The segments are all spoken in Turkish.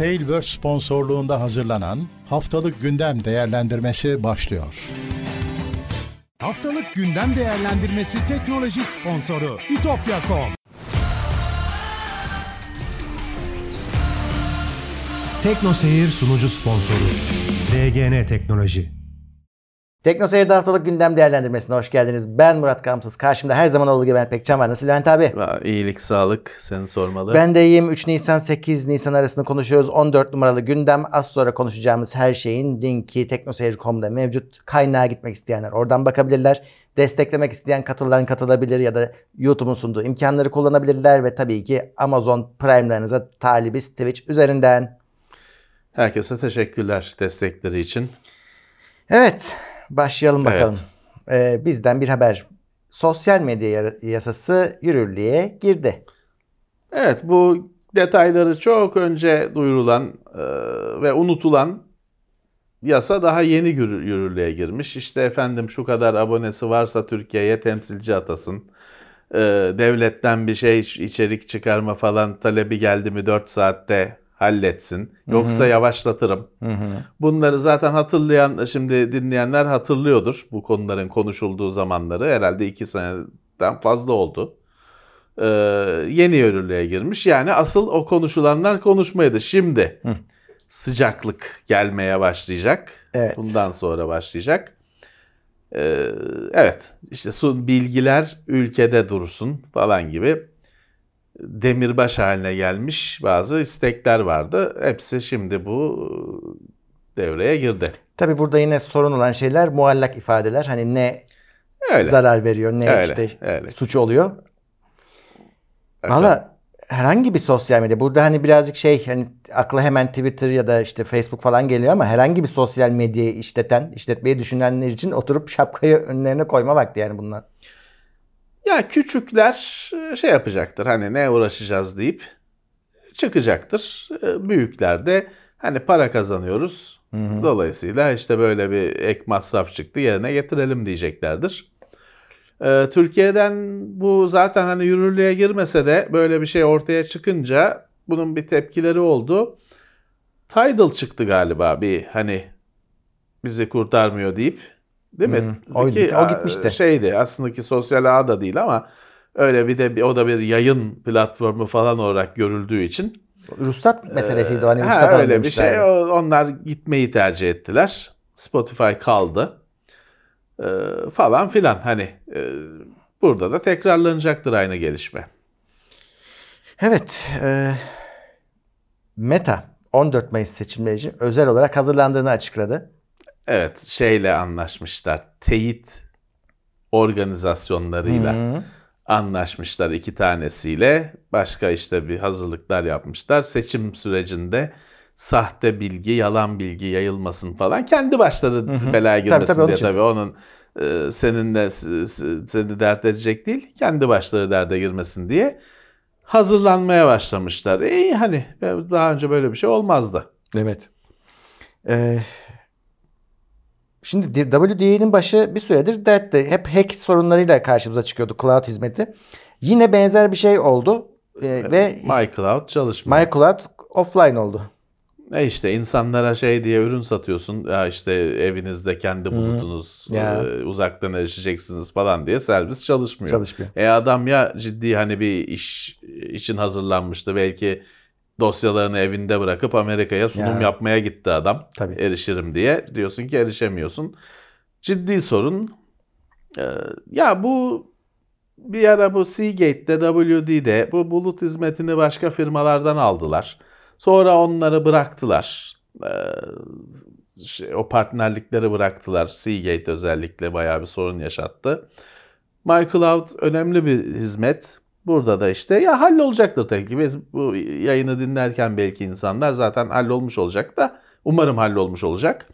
Tailverse sponsorluğunda hazırlanan Haftalık Gündem Değerlendirmesi başlıyor. Haftalık gündem değerlendirmesi teknoloji sponsoru itopya.com. Tekno Seyir sunucu sponsoru DGN Teknoloji. Tekno Seyir'de haftalık gündem değerlendirmesine hoş geldiniz. Ben Murat Kamsız. Karşımda her zaman olduğu gibi Levent Pekcan var. Nasıl Levent abi? Va- İyilik, sağlık seni sormalı. Ben de iyiyim. 3 Nisan 8 Nisan arasında konuşuyoruz. 14 numaralı gündem. Az sonra konuşacağımız her şeyin linki teknoseyir.com'da mevcut. Kaynağa gitmek isteyenler oradan bakabilirler. Desteklemek isteyen katılan katılabilir ya da YouTube'un sunduğu imkanları kullanabilirler ve tabii ki Amazon Prime'larınıza talibiz Twitch üzerinden. Herkese teşekkürler destekleri için. Evet, başlayalım Evet. bakalım. Ee, bizden bir haber. Sosyal medya ya- yasası yürürlüğe girdi. Evet bu detayları çok önce duyurulan e, ve unutulan yasa daha yeni yürü- yürürlüğe girmiş. İşte efendim şu kadar abonesi varsa Türkiye'ye temsilci atasın. E, devletten bir şey içerik çıkarma falan talebi geldi mi 4 saatte halletsin. Yoksa yavaşlatırım. Bunları zaten hatırlayan, şimdi dinleyenler hatırlıyordur bu konuların konuşulduğu zamanları. Herhalde iki seneden fazla oldu. Ee, yeni yürürlüğe girmiş. Yani asıl o konuşulanlar konuşmaydı. Şimdi sıcaklık gelmeye başlayacak. Evet. Bundan sonra başlayacak. Ee, evet işte bilgiler ülkede dursun falan gibi demirbaş haline gelmiş bazı istekler vardı. Hepsi şimdi bu devreye girdi. Tabii burada yine sorun olan şeyler muallak ifadeler. Hani ne Öyle. zarar veriyor, ne Öyle, işte öyle. suç oluyor. Valla herhangi bir sosyal medya burada hani birazcık şey hani akla hemen Twitter ya da işte Facebook falan geliyor ama herhangi bir sosyal medyayı işleten, işletmeyi düşünenler için oturup şapkayı önlerine koyma vakti yani bunlar. Ya küçükler e, şey yapacaktır hani ne uğraşacağız deyip çıkacaktır. E, Büyükler de hani para kazanıyoruz. Dolayısıyla işte böyle bir ek masraf çıktı yerine getirelim diyeceklerdir. E, Türkiye'den bu zaten hani yürürlüğe girmese de böyle bir şey ortaya çıkınca bunun bir tepkileri oldu. Tidal çıktı galiba bir hani bizi kurtarmıyor deyip değil mi? Hı, o- Ki, o gitmişti. Şeydi aslında ki sosyal ağ da değil ama öyle bir de bir, o da bir yayın platformu falan olarak görüldüğü için Ruhsat meselesiydi o hani Ha, ruhsat öyle bir şey. Onlar gitmeyi tercih ettiler. Spotify kaldı. Ee, falan filan hani e, burada da tekrarlanacaktır aynı gelişme. Evet. e, Meta 14 Mayıs seçimleri için özel olarak hazırlandığını açıkladı. Evet şeyle anlaşmışlar. Teyit organizasyonlarıyla Hı. anlaşmışlar iki tanesiyle. Başka işte bir hazırlıklar yapmışlar. Seçim sürecinde sahte bilgi, yalan bilgi yayılmasın falan. Kendi başları belaya girmesin tabii, onun diye tabii onun e, seninle seni dert edecek değil. Kendi başları derde girmesin diye hazırlanmaya başlamışlar. İyi hani daha önce böyle bir şey olmazdı. Evet. Ee, şimdi WDA'nın başı bir süredir dertte. Hep hack sorunlarıyla karşımıza çıkıyordu cloud hizmeti. Yine benzer bir şey oldu. Ee, ve MyCloud çalışmıyor. MyCloud offline oldu. E işte insanlara şey diye ürün satıyorsun. Ya işte evinizde kendi bulutunuz, Ya. e, uzaktan erişeceksiniz falan diye servis çalışmıyor. Çalışmıyor. E adam ya ciddi hani bir iş için hazırlanmıştı. Belki dosyalarını evinde bırakıp Amerika'ya sunum Ya. yapmaya gitti adam. Tabii. Erişirim diye. Diyorsun ki erişemiyorsun. Ciddi sorun. E, ya bu bir ara bu Seagate'de, WD'de bu bulut hizmetini başka firmalardan aldılar. Sonra onları bıraktılar. Ee, şey, o partnerlikleri bıraktılar. Seagate özellikle bayağı bir sorun yaşattı. MyCloud önemli bir hizmet. Burada da işte ya hallolacaktır tabii ki. Biz bu yayını dinlerken belki insanlar zaten hallolmuş olacak da umarım hallolmuş olacak.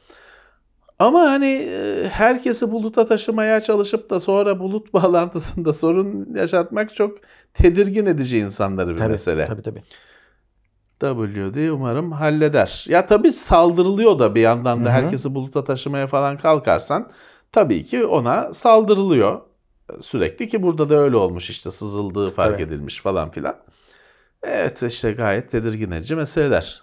Ama hani e, herkesi buluta taşımaya çalışıp da sonra bulut bağlantısında sorun yaşatmak çok tedirgin edici insanları bir Tabii, mesele. tabii tabii. WD umarım halleder. Ya tabii saldırılıyor da bir yandan da herkesi buluta taşımaya falan kalkarsan tabii ki ona saldırılıyor. Sürekli ki burada da öyle olmuş işte sızıldığı fark Tabii. edilmiş falan filan. Evet işte gayet tedirgin edici meseleler.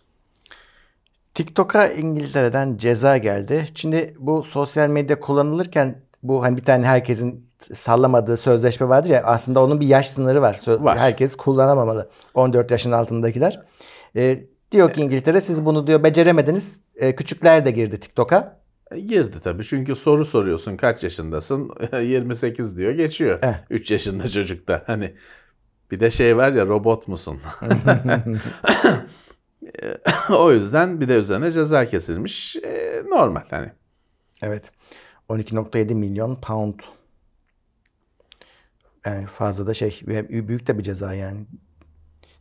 TikTok'a İngiltere'den ceza geldi. Şimdi bu sosyal medya kullanılırken bu hani bir tane herkesin sallamadığı sözleşme vardır ya aslında onun bir yaş sınırı var. Sö- Var. Herkes kullanamamalı. 14 yaşın altındakiler. Ee, diyor ki İngiltere siz bunu diyor beceremediniz. Ee, küçükler de girdi TikTok'a. E, Girdi tabii çünkü soru soruyorsun kaç yaşındasın 28 diyor geçiyor Eh. 3 yaşında çocukta hani bir de şey var ya robot musun o yüzden bir de üzerine ceza kesilmiş E, normal hani Evet. 12.7 milyon pound. Yani fazla da şey büyük de bir ceza yani.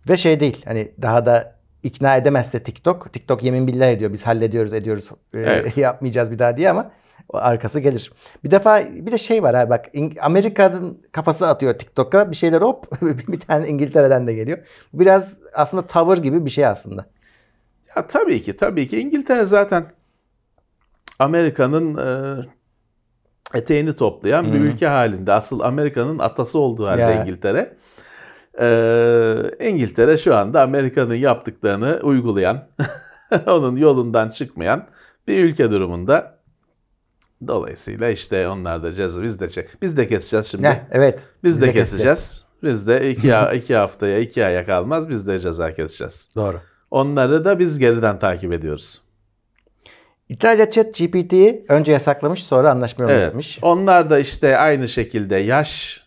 Ve şey değil hani daha da ikna edemezse TikTok. TikTok yemin billah ediyor biz hallediyoruz ediyoruz e, Evet. yapmayacağız bir daha diye ama arkası gelir. Bir defa bir de şey var ha bak Amerika'nın kafası atıyor TikTok'a bir şeyler hop bir tane İngiltere'den de geliyor. Biraz aslında tavır gibi bir şey aslında. Ya tabii ki tabii ki İngiltere zaten Amerika'nın e, eteğini toplayan bir ülke halinde. Asıl Amerika'nın atası olduğu halde Ya. İngiltere. E, İngiltere şu anda Amerika'nın yaptıklarını uygulayan, onun yolundan çıkmayan bir ülke durumunda. Dolayısıyla işte onlar da ceza biz de çek- biz de keseceğiz şimdi. Heh, evet. biz, de, de keseceğiz. Biz de iki, iki haftaya iki aya kalmaz biz de ceza keseceğiz. Doğru. Onları da biz geriden takip ediyoruz. İtalya Chat GPT'yi önce yasaklamış sonra anlaşma Evet. yapmış. Onlar da işte aynı şekilde yaş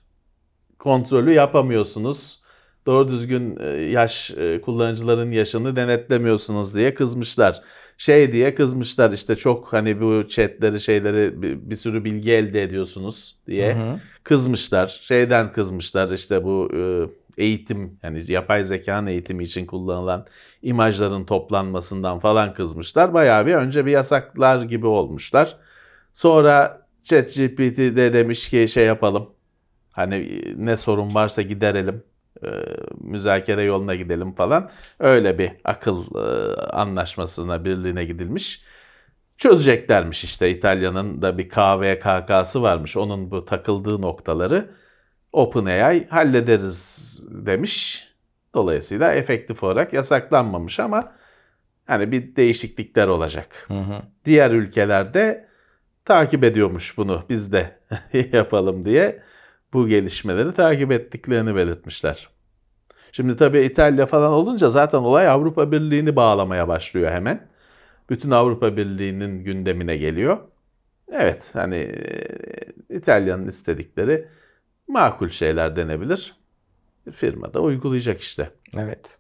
kontrolü yapamıyorsunuz. Doğru düzgün e, yaş e, kullanıcıların yaşını denetlemiyorsunuz diye kızmışlar. Şey diye kızmışlar işte çok hani bu chatleri şeyleri bir, sürü bilgi elde ediyorsunuz diye Hı. kızmışlar. Şeyden kızmışlar işte bu e, eğitim yani yapay zekanın eğitimi için kullanılan imajların toplanmasından falan kızmışlar. Bayağı bir önce bir yasaklar gibi olmuşlar. Sonra ChatGPT de demiş ki şey yapalım. Hani ne sorun varsa giderelim. e, müzakere yoluna gidelim falan. Öyle bir akıl e, anlaşmasına, birliğine gidilmiş. Çözeceklermiş işte İtalya'nın da bir KVKK'sı varmış. Onun bu takıldığı noktaları OpenAI hallederiz demiş. Dolayısıyla efektif olarak yasaklanmamış ama hani bir değişiklikler olacak. Hı hı. Diğer ülkelerde takip ediyormuş bunu biz de yapalım diye bu gelişmeleri takip ettiklerini belirtmişler. Şimdi tabii İtalya falan olunca zaten olay Avrupa Birliği'ni bağlamaya başlıyor hemen. Bütün Avrupa Birliği'nin gündemine geliyor. Evet hani e, İtalya'nın istedikleri makul şeyler denebilir. Firma da uygulayacak işte. Evet.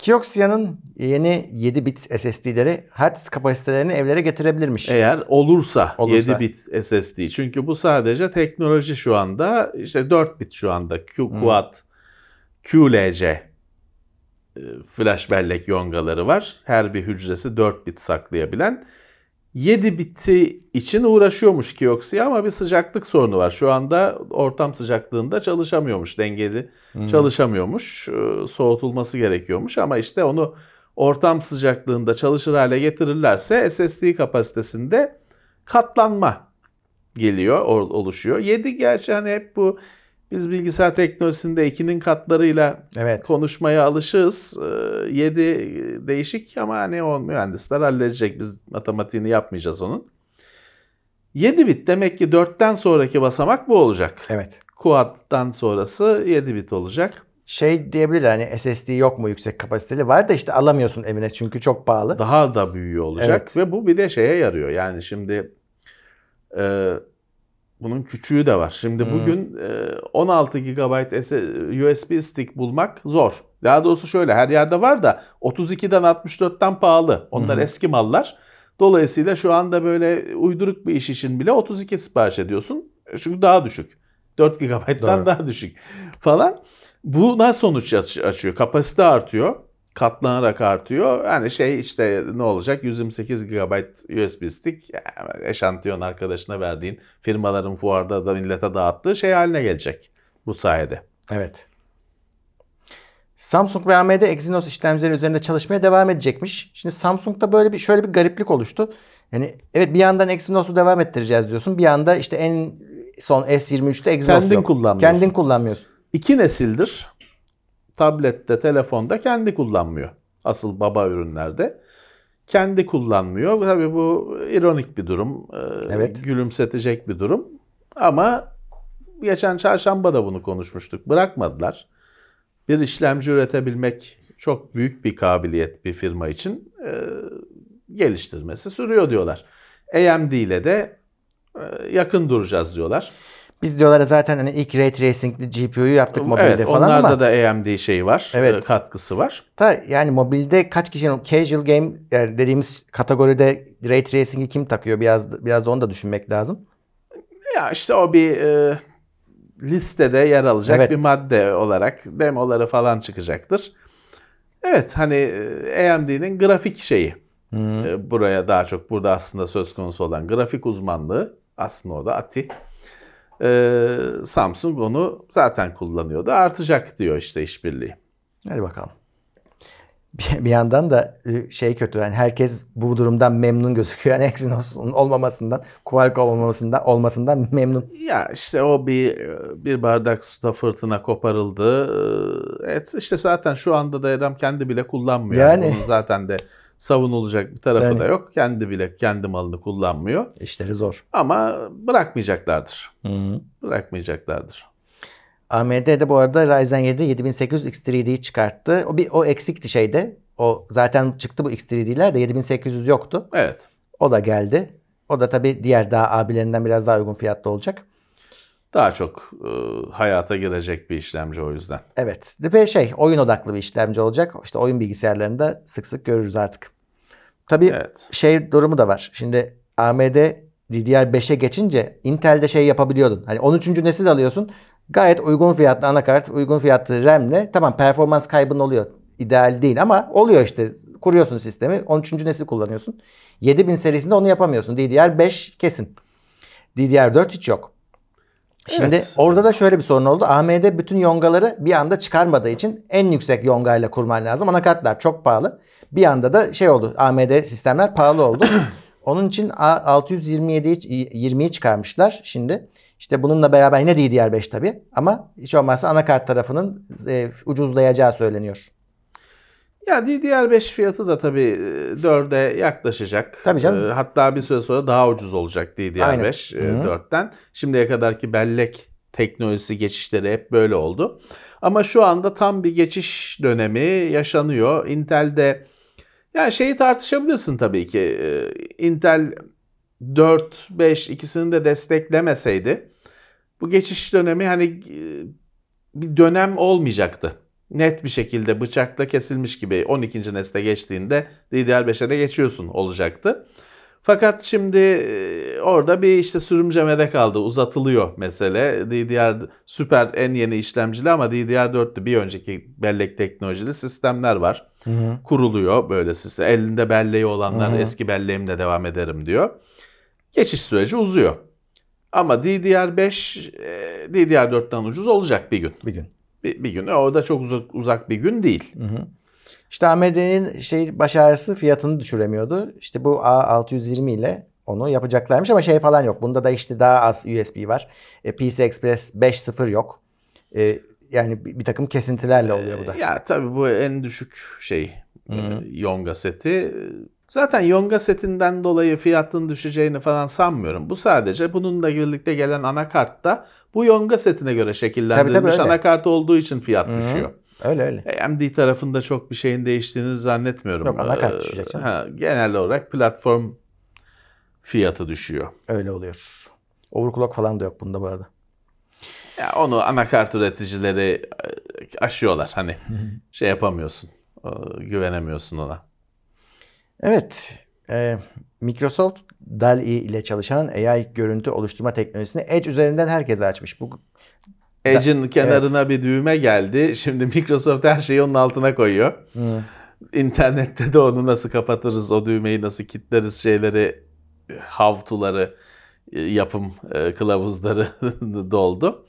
Kioxia'nın yeni 7 bit SSD'leri disk kapasitelerini evlere getirebilirmiş. Eğer olursa, Olursa. 7 bit SSD. Çünkü bu sadece teknoloji şu anda işte 4 bit şu anda Q Quad, QLC e, flash bellek yongaları var. Her bir hücresi 4 bit saklayabilen. 7 biti için uğraşıyormuş Kioxia ama bir sıcaklık sorunu var. Şu anda ortam sıcaklığında çalışamıyormuş. Dengeli çalışamıyormuş. e, Soğutulması gerekiyormuş ama işte onu ortam sıcaklığında çalışır hale getirirlerse SSD kapasitesinde katlanma geliyor, ol- oluşuyor. 7 gerçi hani hep bu biz bilgisayar teknolojisinde 2'nin katlarıyla Evet. konuşmaya alışığız. 7 değişik ama hani o mühendisler halledecek. Biz matematiğini yapmayacağız onun. 7 bit demek ki 4'ten sonraki basamak bu olacak. Evet. Quad'dan sonrası 7 bit olacak. Şey diyebilirler hani SSD yok mu yüksek kapasiteli var da işte alamıyorsun evine çünkü çok pahalı. Daha da büyüğü olacak Evet. ve bu bir de şeye yarıyor. Yani şimdi e, bunun küçüğü de var. Şimdi Hmm. bugün e, 16 GB USB stick bulmak zor. Daha doğrusu şöyle her yerde var da 32'den 64'ten pahalı. Onlar hı. eski mallar. Dolayısıyla şu anda böyle uyduruk bir iş için bile 32 sipariş ediyorsun. Çünkü daha düşük. 4 GB'dan Doğru. daha düşük falan. Buna sonuç aç- açıyor. Kapasite artıyor. Katlanarak artıyor. Yani şey işte ne olacak? 128 GB USB stick yani eşantiyon arkadaşına verdiğin firmaların fuarda da millete dağıttığı şey haline gelecek bu sayede. Evet. Samsung ve AMD Exynos işlemcileri üzerinde çalışmaya devam edecekmiş. Şimdi Samsung'da böyle bir şöyle bir gariplik oluştu. Yani evet bir yandan Exynos'u devam ettireceğiz diyorsun. Bir yanda işte en son S23'te Exynos Kendin yok. kullanmıyorsun. Kendin kullanmıyorsun. İki nesildir tablette, telefonda kendi kullanmıyor. Asıl baba ürünlerde. kendi kullanmıyor. Tabii bu ironik bir durum. e, Evet. Gülümsetecek bir durum. Ama geçen çarşamba da bunu konuşmuştuk. Bırakmadılar. Bir işlemci üretebilmek çok büyük bir kabiliyet bir firma için. E, geliştirmesi sürüyor diyorlar. AMD ile de e, yakın duracağız diyorlar. Biz diyorlar zaten hani ilk Ray Tracing'li GPU'yu yaptık mobilde evet, falan onlarda ama da AMD şeyi var, Evet. e, katkısı var. da yani mobilde kaç kişinin casual game yani dediğimiz kategoride Ray Tracing'i kim takıyor biraz biraz da onu da düşünmek lazım. Ya işte o bir e, listede yer alacak Evet. bir madde olarak demoları falan çıkacaktır. Evet hani e, AMD'nin grafik şeyi e, buraya daha çok burada aslında söz konusu olan grafik uzmanlığı aslında o da ATI. E, Samsung onu zaten kullanıyordu. Artacak diyor işte işbirliği. Hadi bakalım. Bir, bir yandan da e, şey kötü yani herkes bu durumdan memnun gözüküyor. Yani Exynos'un olmamasından, Qualcomm olmamasından, olmasından memnun. Ya işte o bir bir bardak suda fırtına koparıldı. Ee, Evet işte zaten şu anda da adam kendi bile kullanmıyor. Yani. Yani. Bunun zaten de savunulacak bir tarafı Yani. da yok. Kendi bile kendi malını kullanmıyor. İşleri zor. Ama bırakmayacaklardır. Bırakmayacaklardır. AMD de bu arada Ryzen 7 7800 X3D'yi çıkarttı. O bir o eksikti şeyde. O zaten çıktı bu X3D'ler de 7800 yoktu. Evet. O da geldi. O da tabii diğer daha abilerinden biraz daha uygun fiyatlı olacak. Daha çok e, hayata girecek bir işlemci o yüzden. Evet. Ve şey oyun odaklı bir işlemci olacak. İşte oyun bilgisayarlarında sık sık görürüz artık. Tabii Evet. şey durumu da var. Şimdi AMD DDR5'e geçince Intel'de şey yapabiliyordun. Hani 13. nesil alıyorsun. Gayet uygun fiyatlı anakart, uygun fiyatlı RAM'le tamam performans kaybın oluyor. İdeal değil ama oluyor işte. Kuruyorsun sistemi. 13. nesil kullanıyorsun. 7000 serisinde onu yapamıyorsun. DDR5 kesin. DDR4 hiç yok. Şimdi Evet. orada da şöyle bir sorun oldu. AMD bütün yongaları bir anda çıkarmadığı için en yüksek yongayla kurman lazım. Anakartlar çok pahalı. Bir anda da şey oldu. AMD sistemler pahalı oldu. Onun için A627'yi 20'yi çıkarmışlar şimdi. İşte bununla beraber yine DDR5 tabii ama hiç olmazsa anakart tarafının e, ucuzlayacağı söyleniyor. Ya DDR5 fiyatı da tabii 4'e yaklaşacak. Tabii canım. E, Hatta bir süre sonra daha ucuz olacak DDR5 e, Aynen. Hı hı. 4'ten. Şimdiye kadarki bellek teknolojisi geçişleri hep böyle oldu. Ama şu anda tam bir geçiş dönemi yaşanıyor. Intel'de yani şeyi tartışabilirsin tabii ki. E, Intel 4, 5 ikisini de desteklemeseydi bu geçiş dönemi hani e, bir dönem olmayacaktı. Net bir şekilde bıçakla kesilmiş gibi 12. nesle geçtiğinde DDR5'e de geçiyorsun olacaktı. Fakat şimdi e, orada bir işte sürümcemede kaldı. Uzatılıyor mesele. DDR süper en yeni işlemcili ama DDR4'tü bir önceki bellek teknolojili sistemler var. Kuruluyor böyle sistem. Elinde belleği olanlar Hı hı. eski belleğimle devam ederim diyor. Geçiş süreci uzuyor. Ama DDR5 e, DDR4'ten ucuz olacak bir gün. Bir gün. Bir, bir gün. O da çok uzak, uzak bir gün değil. İşte AMD'nin şey baş ağrısı fiyatını düşüremiyordu. İşte bu A620 ile onu yapacaklarmış ama şey falan yok. Bunda da işte daha az USB var. E, PCI Express 5.0 yok. E, yani bir, bir takım kesintilerle oluyor bu da. Ya tabii bu en düşük şey e, Yonga seti. Zaten Yonga setinden dolayı fiyatının düşeceğini falan sanmıyorum. Bu sadece bununla birlikte gelen anakartta bu Yonga setine göre şekillendirilmiş Tabii, tabii, öyle. anakart olduğu için fiyat Hı hı. düşüyor. Öyle öyle. AMD tarafında çok bir şeyin değiştiğini zannetmiyorum. Yok, anakart Ee, düşecek canım. ha, genel olarak platform fiyatı düşüyor. Öyle oluyor. Overclock falan da yok bunda bu arada. Ya onu anakart üreticileri e, aşıyorlar. Hani şey yapamıyorsun. e, Güvenemiyorsun ona. Evet. e, Microsoft DALL-E ile çalışan AI görüntü oluşturma teknolojisini Edge üzerinden herkese açmış. Bu Edge'in kenarına bir düğme geldi. Şimdi Microsoft her şeyi onun altına koyuyor. İnternette de onu nasıl kapatırız, o düğmeyi nasıl kilitleriz şeyleri, how to'ları, e, yapım e, kılavuzları doldu.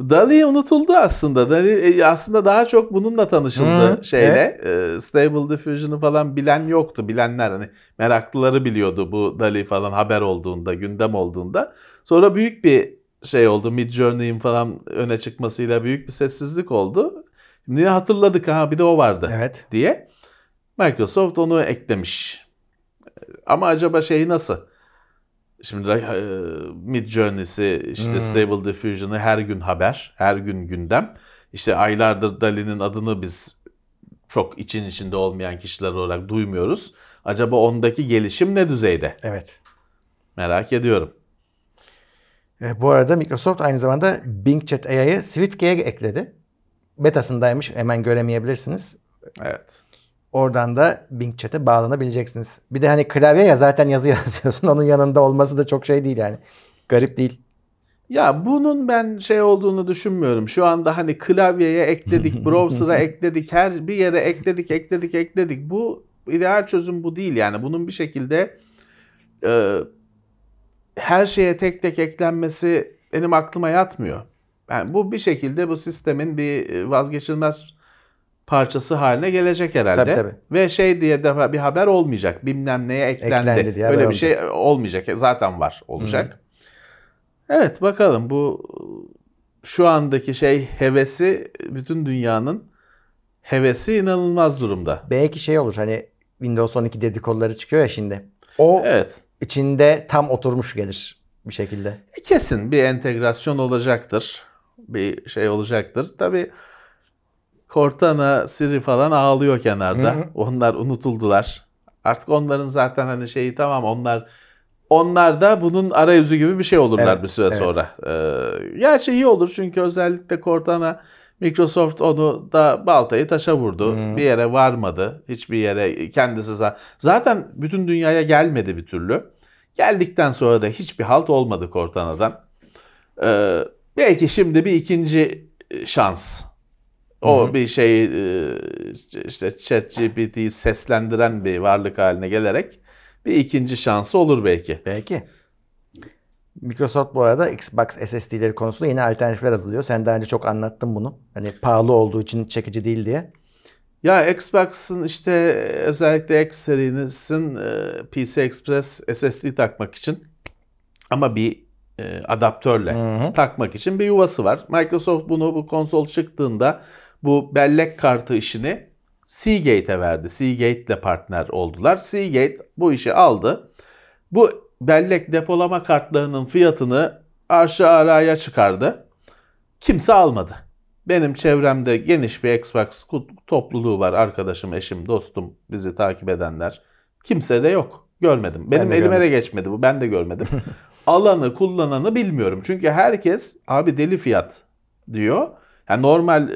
DALL-E unutuldu aslında. DALL-E e, aslında daha çok bununla tanışıldı Hı, şeyle. E, Stable Diffusion'ı falan bilen yoktu. Bilenler hani meraklıları biliyordu bu DALL-E falan haber olduğunda, gündem olduğunda. Sonra büyük bir şey oldu. Mid Journey'in falan öne çıkmasıyla büyük bir sessizlik oldu. Şimdi hatırladık ha bir de o vardı evet. diye. Microsoft onu eklemiş. Ama acaba şeyi nasıl? Şimdi e, Mid Journey'si, işte Hmm. Stable Diffusion'ı her gün haber, her gün gündem. İşte aylardır Dali'nin adını biz çok için içinde olmayan kişiler olarak duymuyoruz. Acaba ondaki gelişim ne düzeyde? Evet. Merak ediyorum. E, bu arada Microsoft aynı zamanda Bing Chat AI'yı SwiftKey'e ekledi. Betasındaymış. Hemen göremeyebilirsiniz. Evet. Oradan da Bing Chat'e bağlanabileceksiniz. Bir de hani klavye ya zaten yazı yazıyorsun. Onun yanında olması da çok şey değil yani. Garip değil. Ya bunun ben şey olduğunu düşünmüyorum. Şu anda hani klavyeye ekledik, browser'a ekledik, her bir yere ekledik, ekledik, ekledik. Bu ideal çözüm bu değil yani. Bunun bir şekilde e, her şeye tek tek eklenmesi benim aklıma yatmıyor. Yani bu bir şekilde bu sistemin bir e, vazgeçilmez parçası haline gelecek herhalde. Tabii, tabii. Ve şey diye de bir haber olmayacak. Bilmem neye eklendi. Eklendi diye Öyle bir şey olmayacak. Zaten var. Olacak. Evet bakalım bu şu andaki şey hevesi bütün dünyanın hevesi inanılmaz durumda. Belki şey olur hani Windows 12 dedikoduları çıkıyor ya şimdi. O Evet. içinde tam oturmuş gelir bir şekilde. E, Kesin bir entegrasyon olacaktır. Bir şey olacaktır. Tabi Cortana, Siri falan ağlıyor kenarda. Hı hı. Onlar unutuldular. Artık onların zaten hani şeyi tamam onlar onlar da bunun arayüzü gibi bir şey olurlar Evet, bir süre evet. sonra. Ee, gerçi iyi olur çünkü özellikle Cortana Microsoft onu da baltayı taşa vurdu. Hı. Bir yere varmadı. Hiçbir yere kendisi za- zaten bütün dünyaya gelmedi bir türlü. Geldikten sonra da hiçbir halt olmadı Cortana'dan. Ee, belki şimdi bir ikinci e, şans. O Hı hı. bir şey e, işte ChatGPT'yi seslendiren bir varlık haline gelerek bir ikinci şansı olur belki. Belki. Microsoft bu arada Xbox SSD'leri konusunda yeni alternatifler hazırlıyor. Sen daha önce çok anlattın bunu. Hani pahalı olduğu için çekici değil diye. Ya Xbox'ın işte özellikle X serisinin e, PC Express SSD takmak için ama bir e, adaptörle Hı hı. takmak için bir yuvası var. Microsoft bunu bu konsol çıktığında bu bellek kartı işini Seagate'e verdi. Seagate ile partner oldular. Seagate bu işi aldı. Bu bellek depolama kartlarının fiyatını arşı araya çıkardı. Kimse almadı. Benim çevremde geniş bir Xbox topluluğu var. Arkadaşım, eşim, dostum, bizi takip edenler. Kimse de yok. Görmedim. Benim de elime de görmedim. geçmedi bu. Ben de görmedim. Alanı, kullananı bilmiyorum. Çünkü herkes abi deli fiyat diyor. Yani normal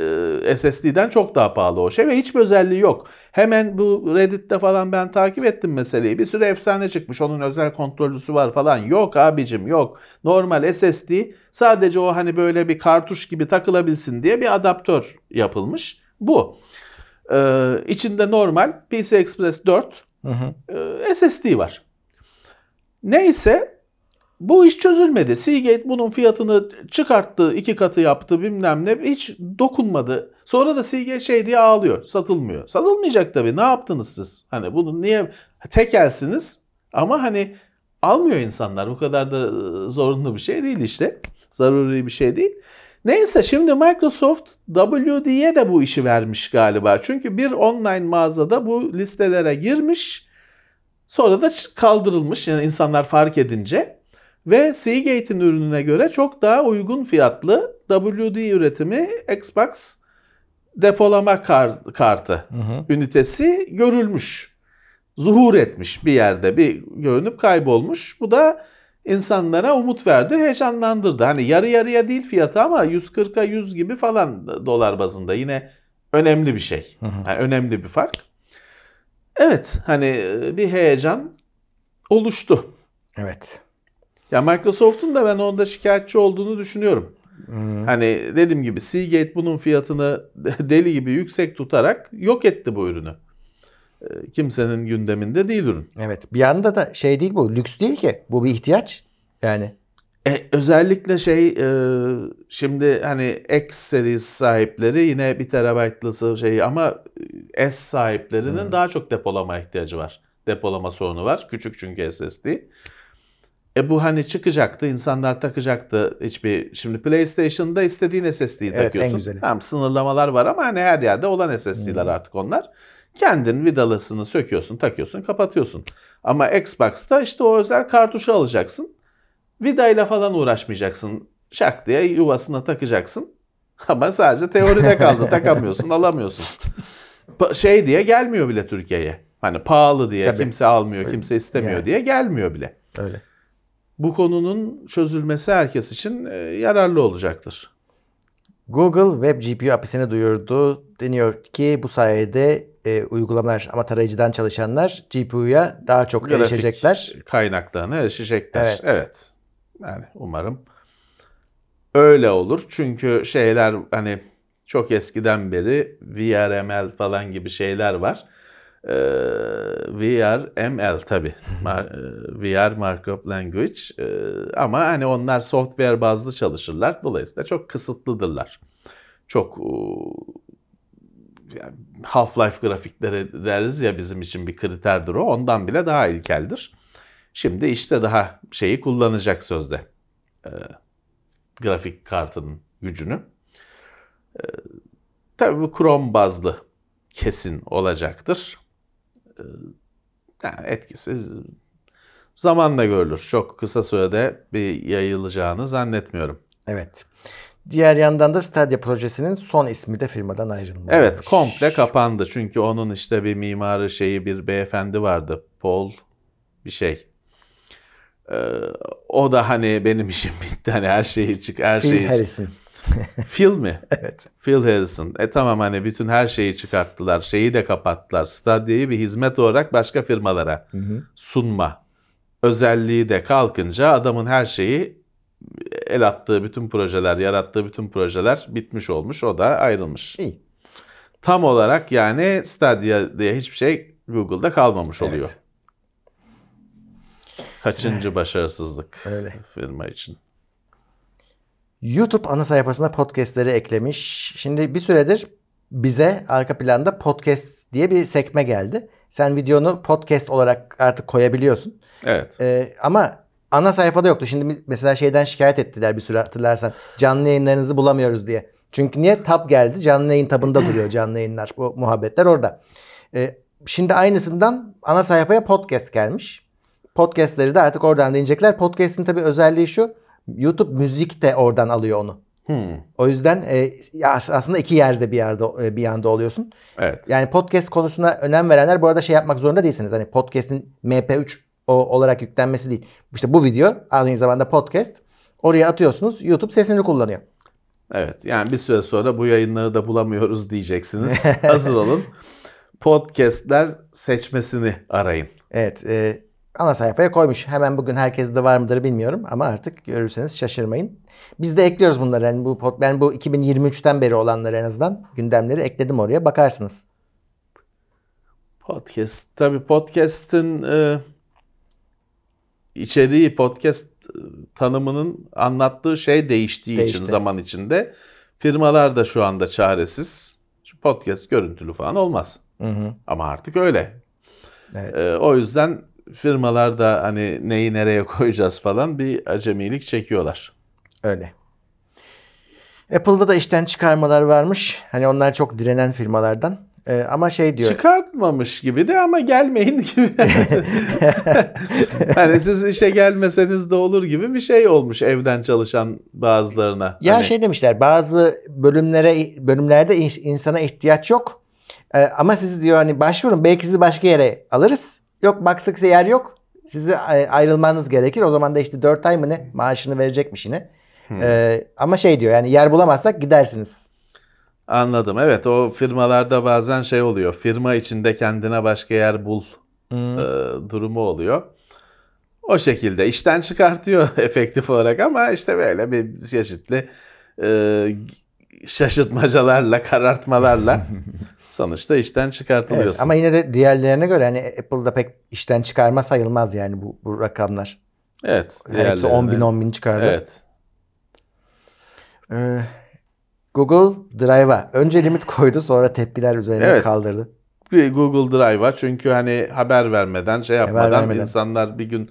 e, SSD'den çok daha pahalı o şey ve hiçbir özelliği yok. Hemen bu Reddit'te falan ben takip ettim meseleyi. Bir sürü efsane çıkmış. Onun özel kontrolcüsü var falan. Yok abicim yok. Normal SSD sadece o hani böyle bir kartuş gibi takılabilsin diye bir adaptör yapılmış. Bu. Ee, içinde normal PC Express 4 Hı hı. e, SSD var. Neyse bu iş çözülmedi. Seagate bunun fiyatını çıkarttı, iki katı yaptı bilmem ne. Hiç dokunmadı. Sonra da Seagate şey diye ağlıyor. Satılmıyor. Satılmayacak tabii. Ne yaptınız siz? Hani bunu niye tekelsiniz ama hani almıyor insanlar. Bu kadar da e, zorunlu bir şey değil işte. Zaruri bir şey değil. Neyse şimdi Microsoft WD'ye de bu işi vermiş galiba. Çünkü bir online mağazada bu listelere girmiş. Sonra da kaldırılmış yani insanlar fark edince. Ve Seagate'in ürününe göre çok daha uygun fiyatlı WD üretimi Xbox depolama kar- kartı Hı hı. ünitesi görülmüş. Zuhur etmiş bir yerde bir görünüp kaybolmuş. Bu da insanlara umut verdi, heyecanlandırdı. Hani yarı yarıya değil fiyatı ama 140'a 100 gibi falan dolar bazında yine önemli bir şey. Hı hı. Yani önemli bir fark. Evet hani bir heyecan oluştu. Evet. Ya Microsoft'un da ben onda şikayetçi olduğunu düşünüyorum. Hı. Hani dediğim gibi Seagate bunun fiyatını deli gibi yüksek tutarak yok etti bu ürünü. Ee, Kimsenin gündeminde değil ürün. Evet. Bir yanda da şey değil bu. Lüks değil ki. Bu bir ihtiyaç. Yani. E, özellikle şey e, şimdi hani X serisi sahipleri yine bir terabaytlısı şeyi ama S sahiplerinin daha çok depolama ihtiyacı var. Depolama sorunu var. Küçük çünkü SSD. E bu hani çıkacaktı, insanlar takacaktı. Hiçbir şimdi PlayStation'da istediğin SSD'yi Evet, en takıyorsun. güzeli. Tamam sınırlamalar var ama hani her yerde olan SSD'ler artık onlar. Kendin vidalısını söküyorsun, takıyorsun, kapatıyorsun. Ama Xbox'ta işte o özel kartuşu alacaksın. Vidayla falan uğraşmayacaksın. Şak diye yuvasına takacaksın. Ama sadece teoride kaldı. Takamıyorsun, alamıyorsun. Şey diye gelmiyor bile Türkiye'ye. Hani pahalı diye Tabii. kimse almıyor, kimse istemiyor Yani. diye gelmiyor bile. Öyle. Bu konunun çözülmesi herkes için e, yararlı olacaktır. Google Web GPU API'sini duyurdu. Deniyor ki bu sayede e, uygulamalar ama tarayıcıdan çalışanlar GPU'ya daha çok Grafik erişecekler. kaynaklarına erişecekler. Evet. Evet. Yani umarım öyle olur. Çünkü şeyler hani çok eskiden beri VRML falan gibi şeyler var. Ee, VRML tabi. VR Markup Language. Ee, ama hani onlar software bazlı çalışırlar. Dolayısıyla çok kısıtlıdırlar. Çok e, yani Half-Life grafikleri deriz ya bizim için bir kriterdir o. Ondan bile daha ilkeldir. Şimdi işte daha şeyi kullanacak sözde. Ee, grafik kartının gücünü. Ee, tabii bu Chrome bazlı kesin olacaktır. Ee, yani etkisi zamanla görülür. Çok kısa sürede bir yayılacağını zannetmiyorum. Evet. Diğer yandan da Stadia projesinin son ismi de firmadan ayrılmış. Evet komple kapandı. Çünkü onun işte bir mimarı şeyi bir beyefendi vardı. Paul bir şey. Ee, o da hani benim işim bitti. Hani her şeyi çık her Phil şeyi. Harrison. Phil mi? Evet. Phil Harrison. E tamam hani bütün her şeyi çıkarttılar. Şeyi de kapattılar. Stadia'yı bir hizmet olarak başka firmalara sunma özelliği de kalkınca adamın her şeyi el attığı bütün projeler, yarattığı bütün projeler bitmiş olmuş. O da ayrılmış. İyi. Tam olarak yani Stadia diye hiçbir şey Google'da kalmamış oluyor. Evet. Kaçıncı başarısızlık Öyle. firma için. YouTube ana sayfasına podcastleri eklemiş. Şimdi bir süredir bize arka planda podcast diye bir sekme geldi. Sen videonu podcast olarak artık koyabiliyorsun. Evet. Ee, ama ana sayfada yoktu. Şimdi mesela şeyden şikayet ettiler bir süre hatırlarsan. Canlı yayınlarınızı bulamıyoruz diye. Çünkü niye? Tab geldi. Canlı yayın tabında duruyor canlı yayınlar. Bu muhabbetler orada. Ee, şimdi aynısından ana sayfaya podcast gelmiş. Podcastleri de artık oradan dinleyecekler. Podcast'in tabii özelliği şu. YouTube müzik de oradan alıyor onu. Hmm. O yüzden e, aslında iki yerde bir yerde e, bir anda oluyorsun. Evet. Yani podcast konusuna önem verenler bu arada şey yapmak zorunda değilsiniz. Hani podcast'in MP3 o, olarak yüklenmesi değil. İşte bu video aynı zamanda podcast. Oraya atıyorsunuz. YouTube sesini kullanıyor. Evet. Yani bir süre sonra bu yayınları da bulamıyoruz diyeceksiniz. Hazır olun. Podcast'ler seçmesini arayın. Evet. e, ana sayfaya koymuş. Hemen bugün herkeste var mıdır bilmiyorum ama artık görürseniz şaşırmayın. Biz de ekliyoruz bunları. Yani bu ben bu 2023'ten beri olanları en azından gündemleri ekledim oraya. Bakarsınız. Podcast. Tabii podcast'in e, içeriği podcast e, tanımının anlattığı şey değiştiği Değişti. için zaman içinde firmalar da şu anda çaresiz. Şu podcast görüntülü falan olmaz. Hı hı. Ama artık öyle. Evet. E, o yüzden firmalar da hani neyi nereye koyacağız falan bir acemilik çekiyorlar. Öyle. Apple'da da işten çıkarmalar varmış. Hani onlar çok direnen firmalardan. Ee, ama şey diyor. Çıkartmamış gibi de ama gelmeyin gibi. hani siz işe gelmeseniz de olur gibi bir şey olmuş evden çalışan bazılarına. ya Hani- şey demişler bazı bölümlere bölümlerde in- insana ihtiyaç yok. Ee, ama siz diyor hani başvurun belki sizi başka yere alırız. Yok baktık size yer yok. Sizi e, ayrılmanız gerekir. O zaman da işte 4 ay mı ne maaşını verecekmiş yine. Ee, ama şey diyor yani yer bulamazsak gidersiniz. Anladım. Evet o firmalarda bazen şey oluyor. Firma içinde kendine başka yer bul e, durumu oluyor. O şekilde işten çıkartıyor efektif olarak ama işte böyle bir çeşitli e, şaşırtmacalarla, karartmalarla sonuçta işten Evet, çıkartılıyorsun. ama yine de diğerlerine göre hani Apple'da pek işten çıkarma sayılmaz yani bu, bu rakamlar. Evet. Hepsi 10 bin diğerlerine- 10 bin çıkardı. Evet. Ee, Google Drive'a önce limit koydu sonra tepkiler üzerine Evet. kaldırdı. Google Drive'a çünkü hani haber vermeden şey yapmadan vermeden. insanlar bir gün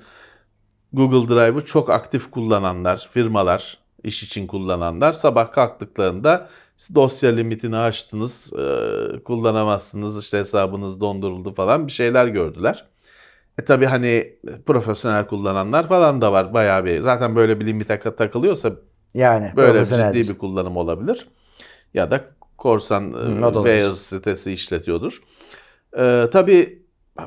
Google Drive'ı çok aktif kullananlar, firmalar, iş için kullananlar sabah kalktıklarında dosya limitini aştınız, e, kullanamazsınız, işte hesabınız donduruldu falan bir şeyler gördüler. E tabi hani profesyonel kullananlar falan da var bayağı bir. Zaten böyle bir limite takılıyorsa Yani böyle ciddi bir kullanım olabilir. Ya da korsan e. Beyaz sitesi işletiyordur. E, tabii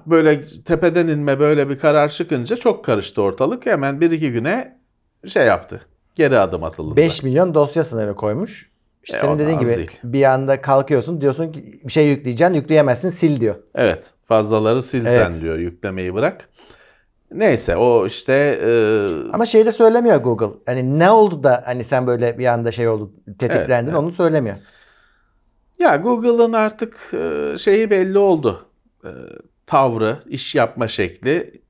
böyle tepeden inme böyle bir karar çıkınca çok karıştı ortalık. Hemen bir iki güne şey yaptı. Geri adım atıldı. 5 milyon dosya sınırı koymuş. İşte E, senin dediğin gibi değil. bir anda kalkıyorsun diyorsun ki bir şey yükleyeceksin yükleyemezsin sil diyor. Evet fazlaları sil Evet. sen diyor yüklemeyi bırak. Neyse o işte e, Ama şey de söylemiyor Google. Hani ne oldu da hani sen böyle bir anda şey oldu tetiklendin Evet, onu söylemiyor. Ya Google'ın artık e, şeyi belli oldu. E, Tavrı, iş yapma şekli,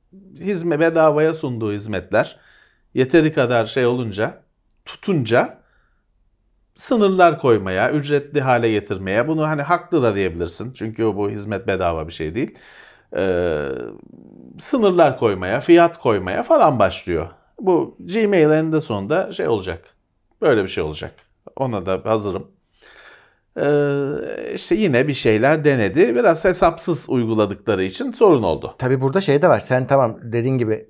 hizme bedavaya sunduğu hizmetler yeteri kadar şey olunca, tutunca sınırlar koymaya, ücretli hale getirmeye, bunu hani haklı da diyebilirsin. Çünkü bu hizmet bedava bir şey değil. E, sınırlar koymaya, fiyat koymaya falan başlıyor. Bu Gmail eninde sonunda şey olacak. Böyle bir şey olacak. Ona da hazırım. Ee, işte yine bir şeyler denedi. Biraz hesapsız uyguladıkları için sorun oldu. Tabi burada şey de var. Sen tamam dediğin gibi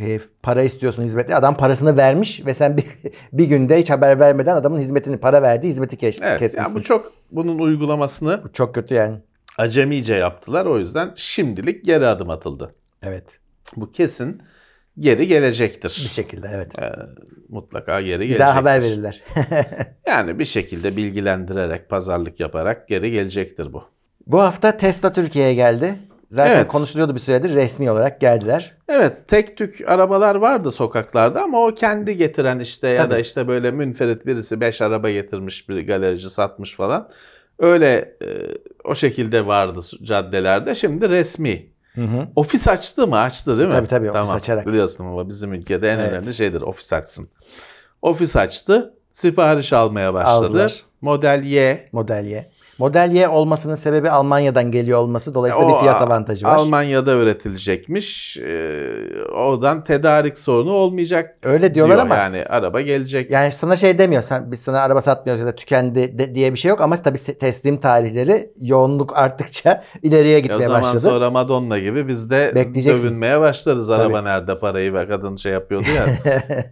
e, para istiyorsun hizmeti. Adam parasını vermiş ve sen bir, bir günde hiç haber vermeden adamın hizmetini para verdi. Hizmeti kes, Evet, kesmişsin. yani bu çok bunun uygulamasını Bu çok kötü yani. acemice yaptılar. O yüzden şimdilik geri adım atıldı. Evet. Bu kesin geri gelecektir. Bir şekilde evet. Ee, mutlaka geri Bir gelecektir. daha haber verirler. Yani bir şekilde bilgilendirerek, pazarlık yaparak geri gelecektir bu. Bu hafta Tesla Türkiye'ye geldi. Zaten Evet. konuşuluyordu bir süredir. Resmi olarak geldiler. Evet tek tük arabalar vardı sokaklarda ama o kendi getiren işte ya da işte böyle münferit birisi 5 araba getirmiş bir galerici satmış falan. Öyle e, o şekilde vardı caddelerde. Şimdi resmi. Hı hı. Ofis açtı mı? Açtı değil mi? Tabii, tabii, ofis açarak. Biliyorsun ama bizim ülkede en Evet. önemli şeydir ofis açsın. Ofis açtı. Sipariş almaya başladı. Aldılar. Model Y. Model Y. Model Y olmasının sebebi Almanya'dan geliyor olması. Dolayısıyla O bir fiyat avantajı var. Almanya'da üretilecekmiş. Ee, oradan tedarik sorunu olmayacak. Öyle diyorlar diyor. ama yani araba gelecek. yani sana şey demiyor. Sen, biz sana araba satmıyoruz ya da tükendi de- diye bir şey yok ama tabii teslim tarihleri yoğunluk arttıkça ileriye E o gitmeye zaman başladı. sonra Madonna gibi biz de dövünmeye başlarız. Araba Tabii. nerede parayı ve kadın şey yapıyordu ya.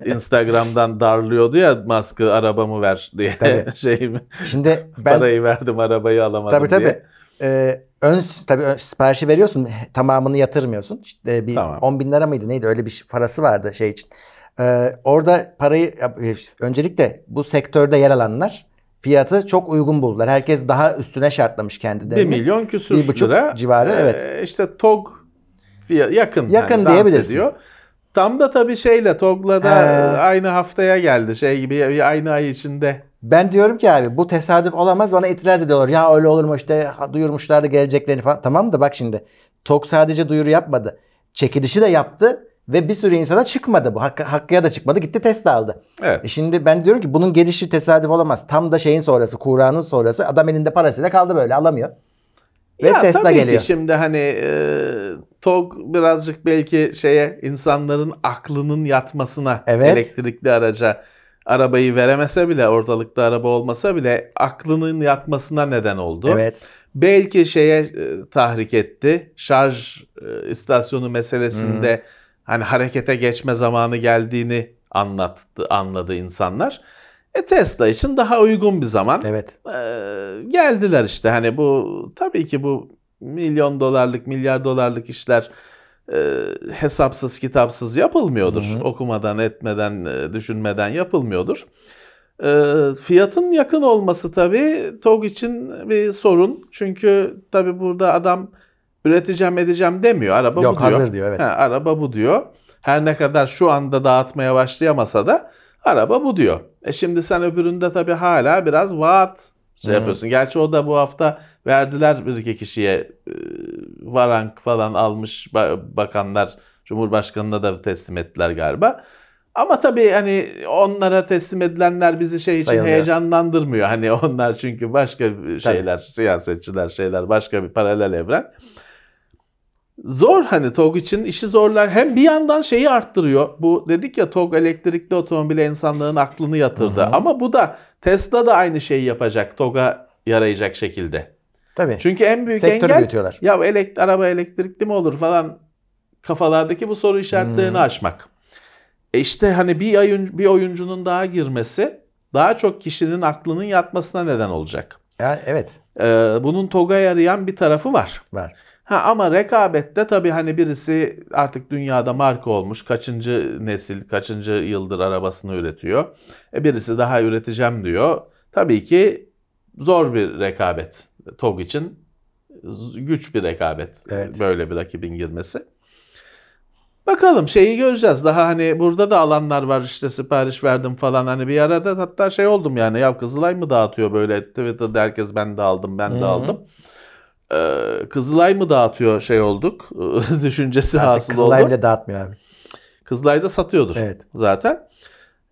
Instagram'dan darlıyordu ya maskı arabamı ver diye Tabii. şeyimi. Şimdi ben Parayı verdim arabayı alamadım tabii tabii diye. Ee, ön tabii ön, siparişi veriyorsun tamamını yatırmıyorsun. İşte bir Tamam. 10 bin lira mıydı neydi öyle bir parası vardı şey için. Ee, orada parayı e, öncelikle bu sektörde yer alanlar fiyatı çok uygun buldular. Herkes daha üstüne şartlamış kendilerini. 1 milyon küsür Bir buçuk lira. civarı, Ee, evet. İşte TOG yakın. Yakın dans diyebilirsin. ediyor. Tam da tabii şeyle TOG'la da He. aynı haftaya geldi. Şey gibi aynı ay içinde. Ben diyorum ki abi bu tesadüf olamaz bana itiraz ediyorlar. Ya öyle olur mu işte duyurmuşlardı geleceklerini falan. Tamam da bak şimdi TOK sadece duyuru yapmadı. Çekilişi de yaptı ve bir sürü insana çıkmadı bu. Hakkı, Hakkı'ya da çıkmadı gitti Tesla aldı. Evet. E şimdi ben diyorum ki bunun gelişi tesadüf olamaz. Tam da şeyin sonrası Kura'nın sonrası adam elinde parasıyla kaldı böyle alamıyor. Ve ya Tesla tabii geliyor. ki şimdi hani e, TOG birazcık belki şeye insanların aklının yatmasına Evet. elektrikli araca arabayı veremese bile ortalıkta araba olmasa bile aklının yatmasına neden oldu. Evet. Belki şeye e, tahrik etti. Şarj e, istasyonu meselesinde hani harekete geçme zamanı geldiğini anlattı, anladı insanlar. E Tesla için daha uygun bir zaman. Evet. E, geldiler işte hani bu tabii ki bu milyon dolarlık, milyar dolarlık işler e, hesapsız kitapsız yapılmıyordur. Hı hı. Okumadan, etmeden, e, düşünmeden yapılmıyordur. E, fiyatın yakın olması tabii TOG için bir sorun. Çünkü tabii burada adam üreteceğim edeceğim demiyor. Araba Yok bu diyor. hazır diyor evet. Ha, araba bu diyor. Her ne kadar şu anda dağıtmaya başlayamasa da araba bu diyor. E şimdi sen öbüründe tabii hala biraz vaat şey Hı. yapıyorsun. Gerçi o da bu hafta verdiler bir iki kişiye e, varank falan almış ba- bakanlar Cumhurbaşkanı'na da teslim ettiler galiba. Ama tabii hani onlara teslim edilenler bizi şey için Sayılmıyor. heyecanlandırmıyor. Hani onlar çünkü başka şeyler, siyasetçiler şeyler, başka bir paralel evren. Zor hani TOG için işi zorlar. Hem bir yandan şeyi arttırıyor. Bu dedik ya TOG elektrikli otomobile insanlığın aklını yatırdı. Ama bu da Tesla da aynı şeyi yapacak. TOG'a yarayacak şekilde. Tabii. Çünkü en büyük Sektörü engel büyütüyorlar. ya bu elek- araba elektrikli mi olur falan kafalardaki bu soru işaretlerini aşmak. E işte hani bir oyun, bir oyuncunun daha girmesi daha çok kişinin aklının yatmasına neden olacak. Yani evet Ee, bunun TOG'a yarayan bir tarafı var. var. Ha ama rekabette tabii hani birisi artık dünyada marka olmuş, kaçıncı nesil, kaçıncı yıldır arabasını üretiyor. E birisi daha üreteceğim diyor. Tabii ki zor bir rekabet TOG için. Güç bir rekabet Evet. böyle bir rakibin girmesi. Bakalım şeyi göreceğiz. Daha hani burada da alanlar var işte sipariş verdim falan. Hani bir arada hatta şey oldum yani ya Kızılay mı dağıtıyor böyle Twitter'da herkes ben de aldım ben de Hı hı. aldım. Ee, Kızılay mı dağıtıyor şey olduk. Düşüncesi Artık hasıl Kızılay oldu. bile dağıtmıyor abi. Kızılay da satıyordur Evet. zaten.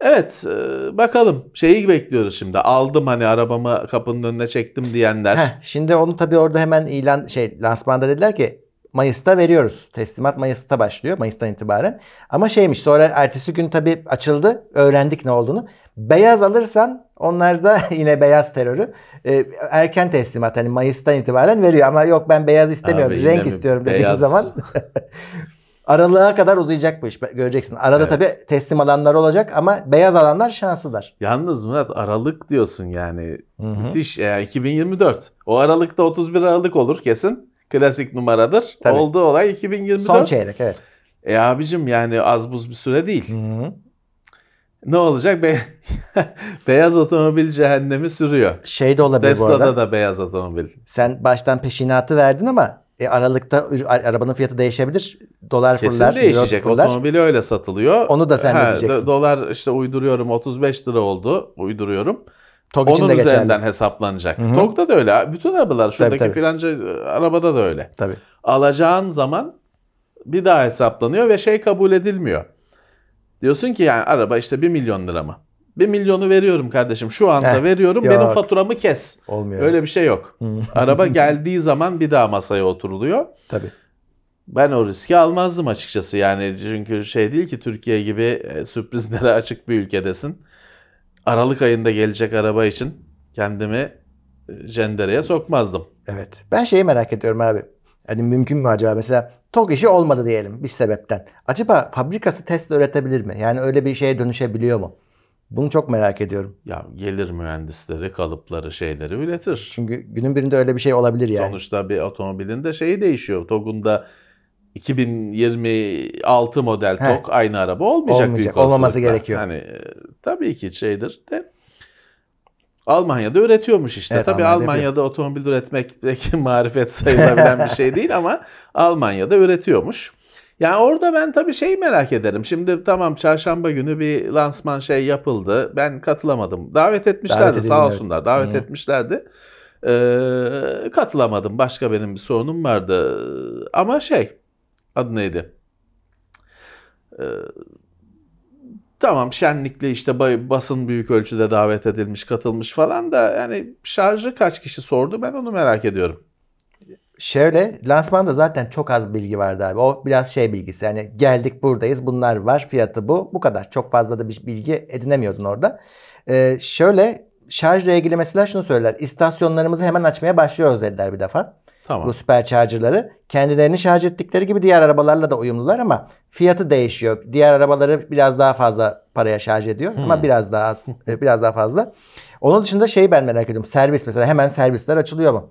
Evet e, bakalım şeyi bekliyoruz şimdi. Aldım hani arabamı kapının önüne çektim diyenler. Heh, şimdi onu tabii orada hemen ilan şey lansmanda dediler ki Mayıs'ta veriyoruz. Teslimat Mayıs'ta başlıyor. Mayıs'tan itibaren. Ama şeymiş sonra ertesi gün tabii açıldı. Öğrendik ne olduğunu. Beyaz alırsan onlar da yine beyaz terörü. e, erken teslimat hani Mayıs'tan itibaren veriyor. Ama yok ben beyaz istemiyorum. Abi renk istiyorum dediğin beyaz? zaman aralığa kadar uzayacak bu iş. Göreceksin. Arada Evet. tabii teslim alanlar olacak ama beyaz alanlar şanslılar. Yalnız Murat Aralık diyorsun yani. Müthiş. Yani 2024. O Aralık'ta 31 Aralık olur kesin. Klasik numaradır. Tabii. Oldu olay 2024. Son çeyrek evet. E abicim yani az buz bir süre değil. Ne olacak? Be beyaz otomobil cehennemi sürüyor. Şey de olabilir bu arada. Tesla'da da beyaz otomobil. Sen baştan peşinatı verdin ama e, Aralıkta arabanın fiyatı değişebilir. Dolar Kesin fırlar, euro değişecek. fırlar. Otomobili öyle satılıyor. Onu da sen Ha, ödeyeceksin. do- Dolar işte uyduruyorum 35 lira oldu. Uyduruyorum. TOG için Onun de geçerli. üzerinden hesaplanacak. Hı hı. TOG'da da öyle. Bütün arabalar şuradaki tabii. filanca e, arabada da öyle. Tabii. Alacağın zaman bir daha hesaplanıyor ve şey kabul edilmiyor. Diyorsun ki yani araba işte 1 milyon lira mı? 1 milyonu veriyorum kardeşim. Şu anda Heh, veriyorum. yok. Benim faturamı kes. Olmuyor. Öyle bir şey yok. Araba geldiği zaman bir daha masaya oturuluyor. Tabii. Ben o riski almazdım açıkçası. Yani çünkü şey değil ki Türkiye gibi e, sürprizlere açık bir ülkedesin. Aralık ayında gelecek araba için kendimi e, cendereye sokmazdım. Evet. Ben şeyi merak ediyorum abi. Hani mümkün mü acaba mesela TOG işi olmadı diyelim bir sebepten. Acaba fabrikası Tesla üretebilir mi? Yani öyle bir şeye dönüşebiliyor mu? Bunu çok merak ediyorum. Ya gelir mühendisleri, kalıpları, şeyleri üretir. Çünkü günün birinde öyle bir şey olabilir yani. Sonuçta bir otomobilin de şeyi değişiyor. TOG'un da 2026 model Heh. TOG aynı araba olmayacak. Olmayacak, büyük olmaması olasılıkla. gerekiyor. Hani e, tabii ki şeydir de Almanya'da üretiyormuş işte. Evet, tabii Almanya'da Almanya'da, otomobil üretmek pek marifet sayılabilen bir şey değil ama Almanya'da üretiyormuş. Yani orada ben tabii şeyi merak ederim. Şimdi tamam çarşamba günü bir lansman şey yapıldı. Ben katılamadım. Davet etmişlerdi Davet sağ evet. olsunlar. Davet Hı. etmişlerdi. Ee, katılamadım. Başka benim bir sorunum vardı. Ama şey adı neydi? Ee, tamam şenlikli işte basın büyük ölçüde davet edilmiş, katılmış falan da yani şarjı kaç kişi sordu ben onu merak ediyorum. Şöyle lansmanda zaten çok az bilgi vardı abi. O biraz şey bilgisi. Yani geldik buradayız bunlar var fiyatı bu. Bu kadar. Çok fazla da bir bilgi edinemiyordun orada. Ee, şöyle şarjla ilgili mesela şunu söyler. İstasyonlarımızı hemen açmaya başlıyoruz dediler bir defa. Tamam. Bu süpercharger'ları. Kendilerini şarj ettikleri gibi diğer arabalarla da uyumlular ama fiyatı değişiyor. Diğer arabaları biraz daha fazla paraya şarj ediyor ama biraz daha az, e, biraz daha fazla. Onun dışında şeyi ben merak ediyorum. Servis mesela hemen servisler açılıyor mu?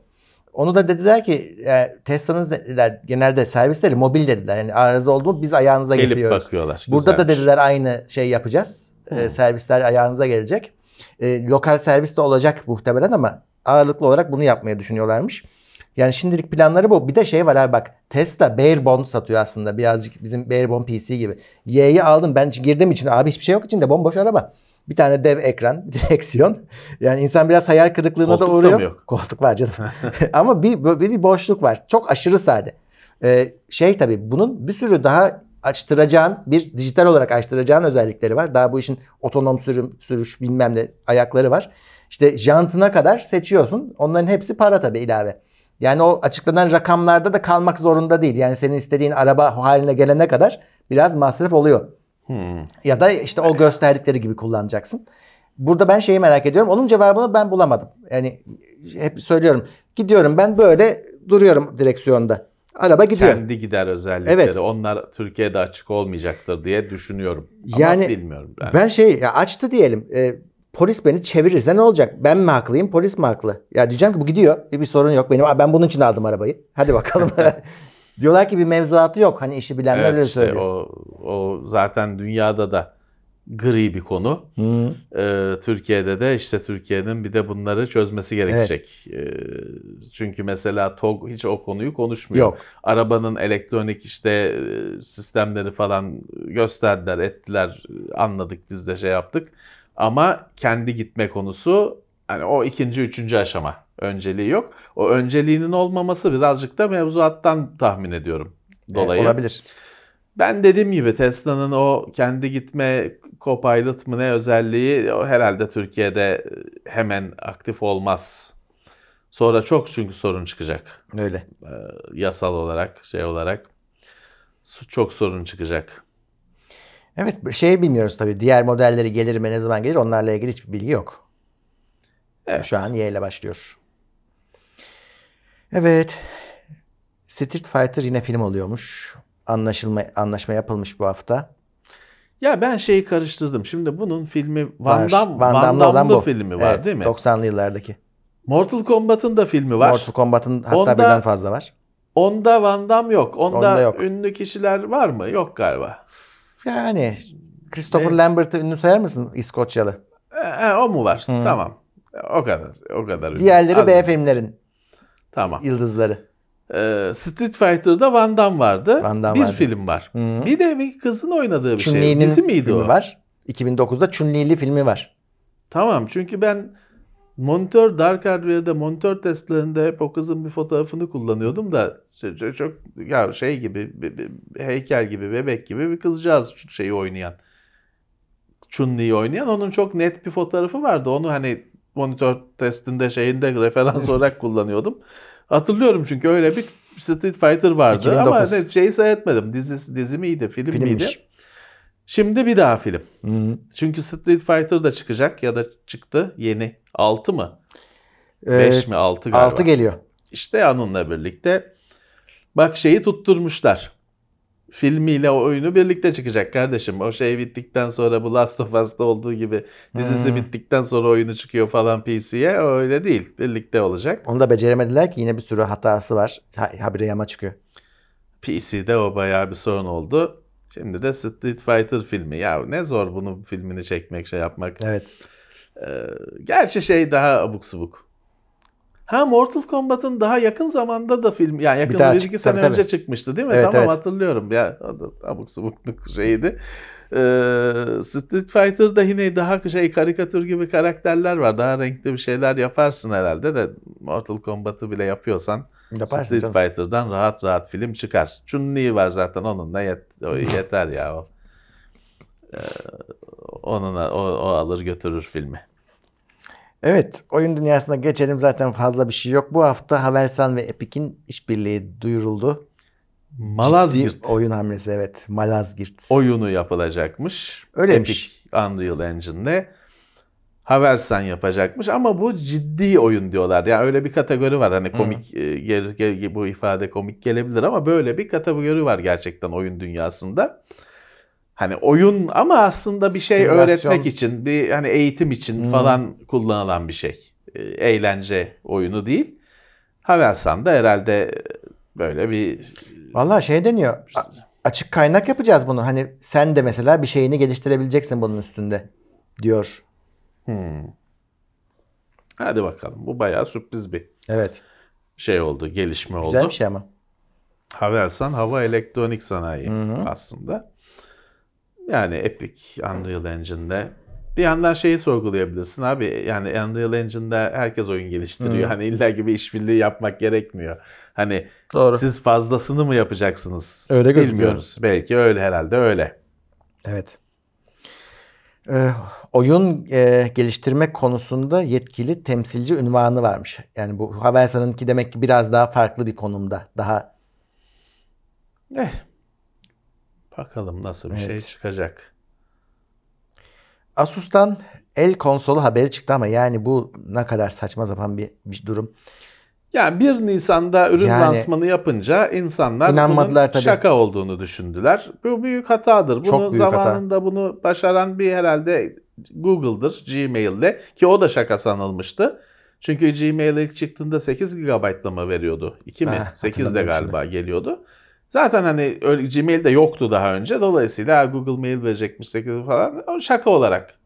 Onu da dediler ki e, Tesla'nın dediler genelde servisleri mobil dediler. Yani arıza oldu mu biz ayağınıza Gelip getiriyoruz. bakıyorlar. Burada da Güzelmiş. dediler aynı şey yapacağız. E, servisler ayağınıza gelecek. E, lokal servis de olacak muhtemelen ama ağırlıklı olarak bunu yapmayı düşünüyorlarmış. Yani şimdilik planları bu. Bir de şey var abi bak Tesla Barebone satıyor aslında birazcık bizim Barebone PC gibi. Y'yi aldım ben girdim içine abi hiçbir şey yok içinde bomboş araba. Bir tane dev ekran, bir direksiyon. Yani insan biraz hayal kırıklığına Koltuk da da uğruyor. mı yok? Koltuk var canım. Ama bir, bir boşluk var. Çok aşırı sade. Ee, şey tabii bunun bir sürü daha açtıracağın bir dijital olarak açtıracağın özellikleri var. Daha bu işin otonom sürüm, sürüş bilmem ne ayakları var. İşte jantına kadar seçiyorsun. Onların hepsi para tabii ilave. Yani o açıklanan rakamlarda da kalmak zorunda değil. Yani senin istediğin araba haline gelene kadar biraz masraf oluyor. Hmm. Ya da işte o gösterdikleri gibi kullanacaksın. Burada ben şeyi merak ediyorum. Onun cevabını ben bulamadım. Yani hep söylüyorum. Gidiyorum ben böyle duruyorum direksiyonda. Araba gidiyor. Kendi gider özellikleri. Evet. Onlar Türkiye'de açık olmayacaktır diye düşünüyorum. Yani Ama bilmiyorum. Ben. Ben şey ya açtı diyelim. E, polis beni çevirirse ne olacak? Ben mi haklıyım, polis mi haklı? Ya diyeceğim ki bu gidiyor. Bir, bir sorun yok. Benim ben bunun için aldım arabayı. Hadi bakalım. Diyorlar ki bir mevzuatı yok. Hani işi bilenler evet öyle işte söylüyor. o, o zaten dünyada da gri bir konu. Hı. Ee, Türkiye'de de işte Türkiye'nin bir de bunları çözmesi gerekecek. Ee, çünkü mesela TOG hiç o konuyu konuşmuyor. Yok. Arabanın elektronik işte e, sistemleri falan gösterdiler, ettiler, anladık biz de şey yaptık. Ama kendi gitme konusu hani o ikinci, üçüncü aşama önceliği yok. O önceliğinin olmaması birazcık da mevzuattan tahmin ediyorum. Dolayı. Evet, olabilir. Ben dediğim gibi Tesla'nın o kendi gitme Copilot mı ne özelliği o herhalde Türkiye'de hemen aktif olmaz. Sonra çok çünkü sorun çıkacak. Öyle. Ee, yasal olarak, şey olarak çok sorun çıkacak. Evet şey bilmiyoruz tabii. Diğer modelleri gelir mi ne zaman gelir onlarla ilgili hiçbir bilgi yok. Evet. Şu an Y ile başlıyor. Evet. Street Fighter yine film oluyormuş. Anlaşılma anlaşma yapılmış bu hafta. Ya ben şeyi karıştırdım. Şimdi bunun filmi Van. Damme, Van Van Damme'lı olan Damme'lı filmi var Evet, değil mi? 90'lı yıllardaki. Mortal Kombat'ın da filmi var. Mortal Kombat'ın hatta Onda- birden fazla var. Onda Van Damme yok. Onda, Onda yok. ünlü kişiler var mı? Yok galiba. Yani Christopher Ne? Lambert'ı ünlü sayar mısın İskoçyalı? E, e, o mu var? Tamam. O kadar. O kadar. ünlü. Diğerleri Az B filmlerin Tamam. yıldızları. Ee, Street Fighter'da Van Damme vardı. Van Damme bir vardı. film var. Hı. Bir de bir kızın oynadığı bir şey. Chun-Li'nin Dizi miydi filmi o? var. 2009'da Chun-Li'li filmi var. Tamam çünkü ben monitör Dark Hardware'de monitör testlerinde hep o kızın bir fotoğrafını kullanıyordum da çok, çok, ya şey gibi bir- bir- heykel gibi bebek gibi bir kızcağız şu şeyi oynayan. Chun-Li'yi oynayan onun çok net bir fotoğrafı vardı. Onu hani monitör testinde şeyinde referans olarak kullanıyordum. Hatırlıyorum çünkü öyle bir Street Fighter vardı 2009. ama ne, şeyi seyretmedim. Dizi, dizi miydi, film miydi? Şimdi bir daha film. Hı. Çünkü Street Fighter da çıkacak ya da çıktı yeni. 6 mı? Ee, 5 mi? 6 galiba. 6 geliyor. İşte onunla birlikte bak şeyi tutturmuşlar. Filmiyle o oyunu birlikte çıkacak kardeşim. O şey bittikten sonra bu Last of Us'ta olduğu gibi dizisi Hmm. bittikten sonra oyunu çıkıyor falan PC'ye. Öyle değil. Birlikte olacak. Onu da beceremediler ki yine bir sürü hatası var. Ha, habire yama çıkıyor. PC'de o bayağı bir sorun oldu. Şimdi de Street Fighter filmi. Ya ne zor bunun filmini çekmek, şey yapmak. Evet. Ee, gerçi şey daha abuk subuk. Ha Mortal Kombat'ın daha yakın zamanda da film yani yakın Bir bir çıktı, iki sene tabii, önce tabii. çıkmıştı değil mi? Evet, tamam evet. hatırlıyorum ya abuk subukluk şeydi. Ee, Street Fighter'da yine daha şey karikatür gibi karakterler var. Daha renkli bir şeyler yaparsın herhalde de Mortal Kombat'ı bile yapıyorsan Yaparsın Street canım. Fighter'dan rahat rahat film çıkar. Chun-Li var zaten onunla yet, yeter ya o. Ee, onunla, o, o alır götürür filmi. Evet, oyun dünyasına geçelim. Zaten fazla bir şey yok. Bu hafta Havelsan ve Epic'in işbirliği duyuruldu. Malazgirt Ciddi oyun hamlesi evet. Malazgirt. oyunu yapılacakmış. Öyleymiş. Epic Unreal Engine'de. Havelsan yapacakmış ama bu ciddi oyun diyorlar. Yani öyle bir kategori var. Hani komik e, gel- gel- bu ifade komik gelebilir ama böyle bir kategori var gerçekten oyun dünyasında. Hani oyun ama aslında bir şey Simülasyon. öğretmek için, bir hani eğitim için Hmm. falan kullanılan bir şey. E, Eğlence oyunu değil. Havelsan da herhalde böyle bir Vallahi şey deniyor. açık kaynak yapacağız bunu. Hani sen de mesela bir şeyini geliştirebileceksin bunun üstünde diyor. Hmm. Hadi bakalım. Bu bayağı sürpriz bir Evet. şey oldu, gelişme oldu. Güzel bir şey ama. Havelsan hava elektronik sanayi Hı hı. aslında. Yani Epic Unreal Engine'de bir yandan şeyi sorgulayabilirsin abi. Yani Unreal Engine'de herkes oyun geliştiriyor. Hı. Hani illa gibi işbirliği yapmak gerekmiyor. Hani Doğru. siz fazlasını mı yapacaksınız? Öyle gözüküyor. Bilmiyoruz. Belki öyle herhalde öyle. Evet. Ee, oyun e, geliştirme konusunda yetkili temsilci ünvanı varmış. Yani bu Havelsan'ınki demek ki biraz daha farklı bir konumda. Daha Eh. Bakalım nasıl bir şey Evet. çıkacak. Asus'tan el konsolu haberi çıktı ama yani bu ne kadar saçma sapan bir, bir durum. Yani 1 Nisan'da ürün Yani- lansmanı yapınca insanlar İnanmadılar bunun tabii. şaka olduğunu düşündüler. Bu büyük hatadır. Bunu Çok büyük hata. zamanında bunu başaran bir herhalde Google'dır Gmail'de ki o da şaka sanılmıştı. Çünkü Gmail ilk çıktığında 8 GB'la mı veriyordu? 2 mi? Ha, 8 de galiba geliyordu. Zaten hani öyle Gmail'de yoktu daha önce. Dolayısıyla Google Mail verecekmiş 8 falan. O şaka olarak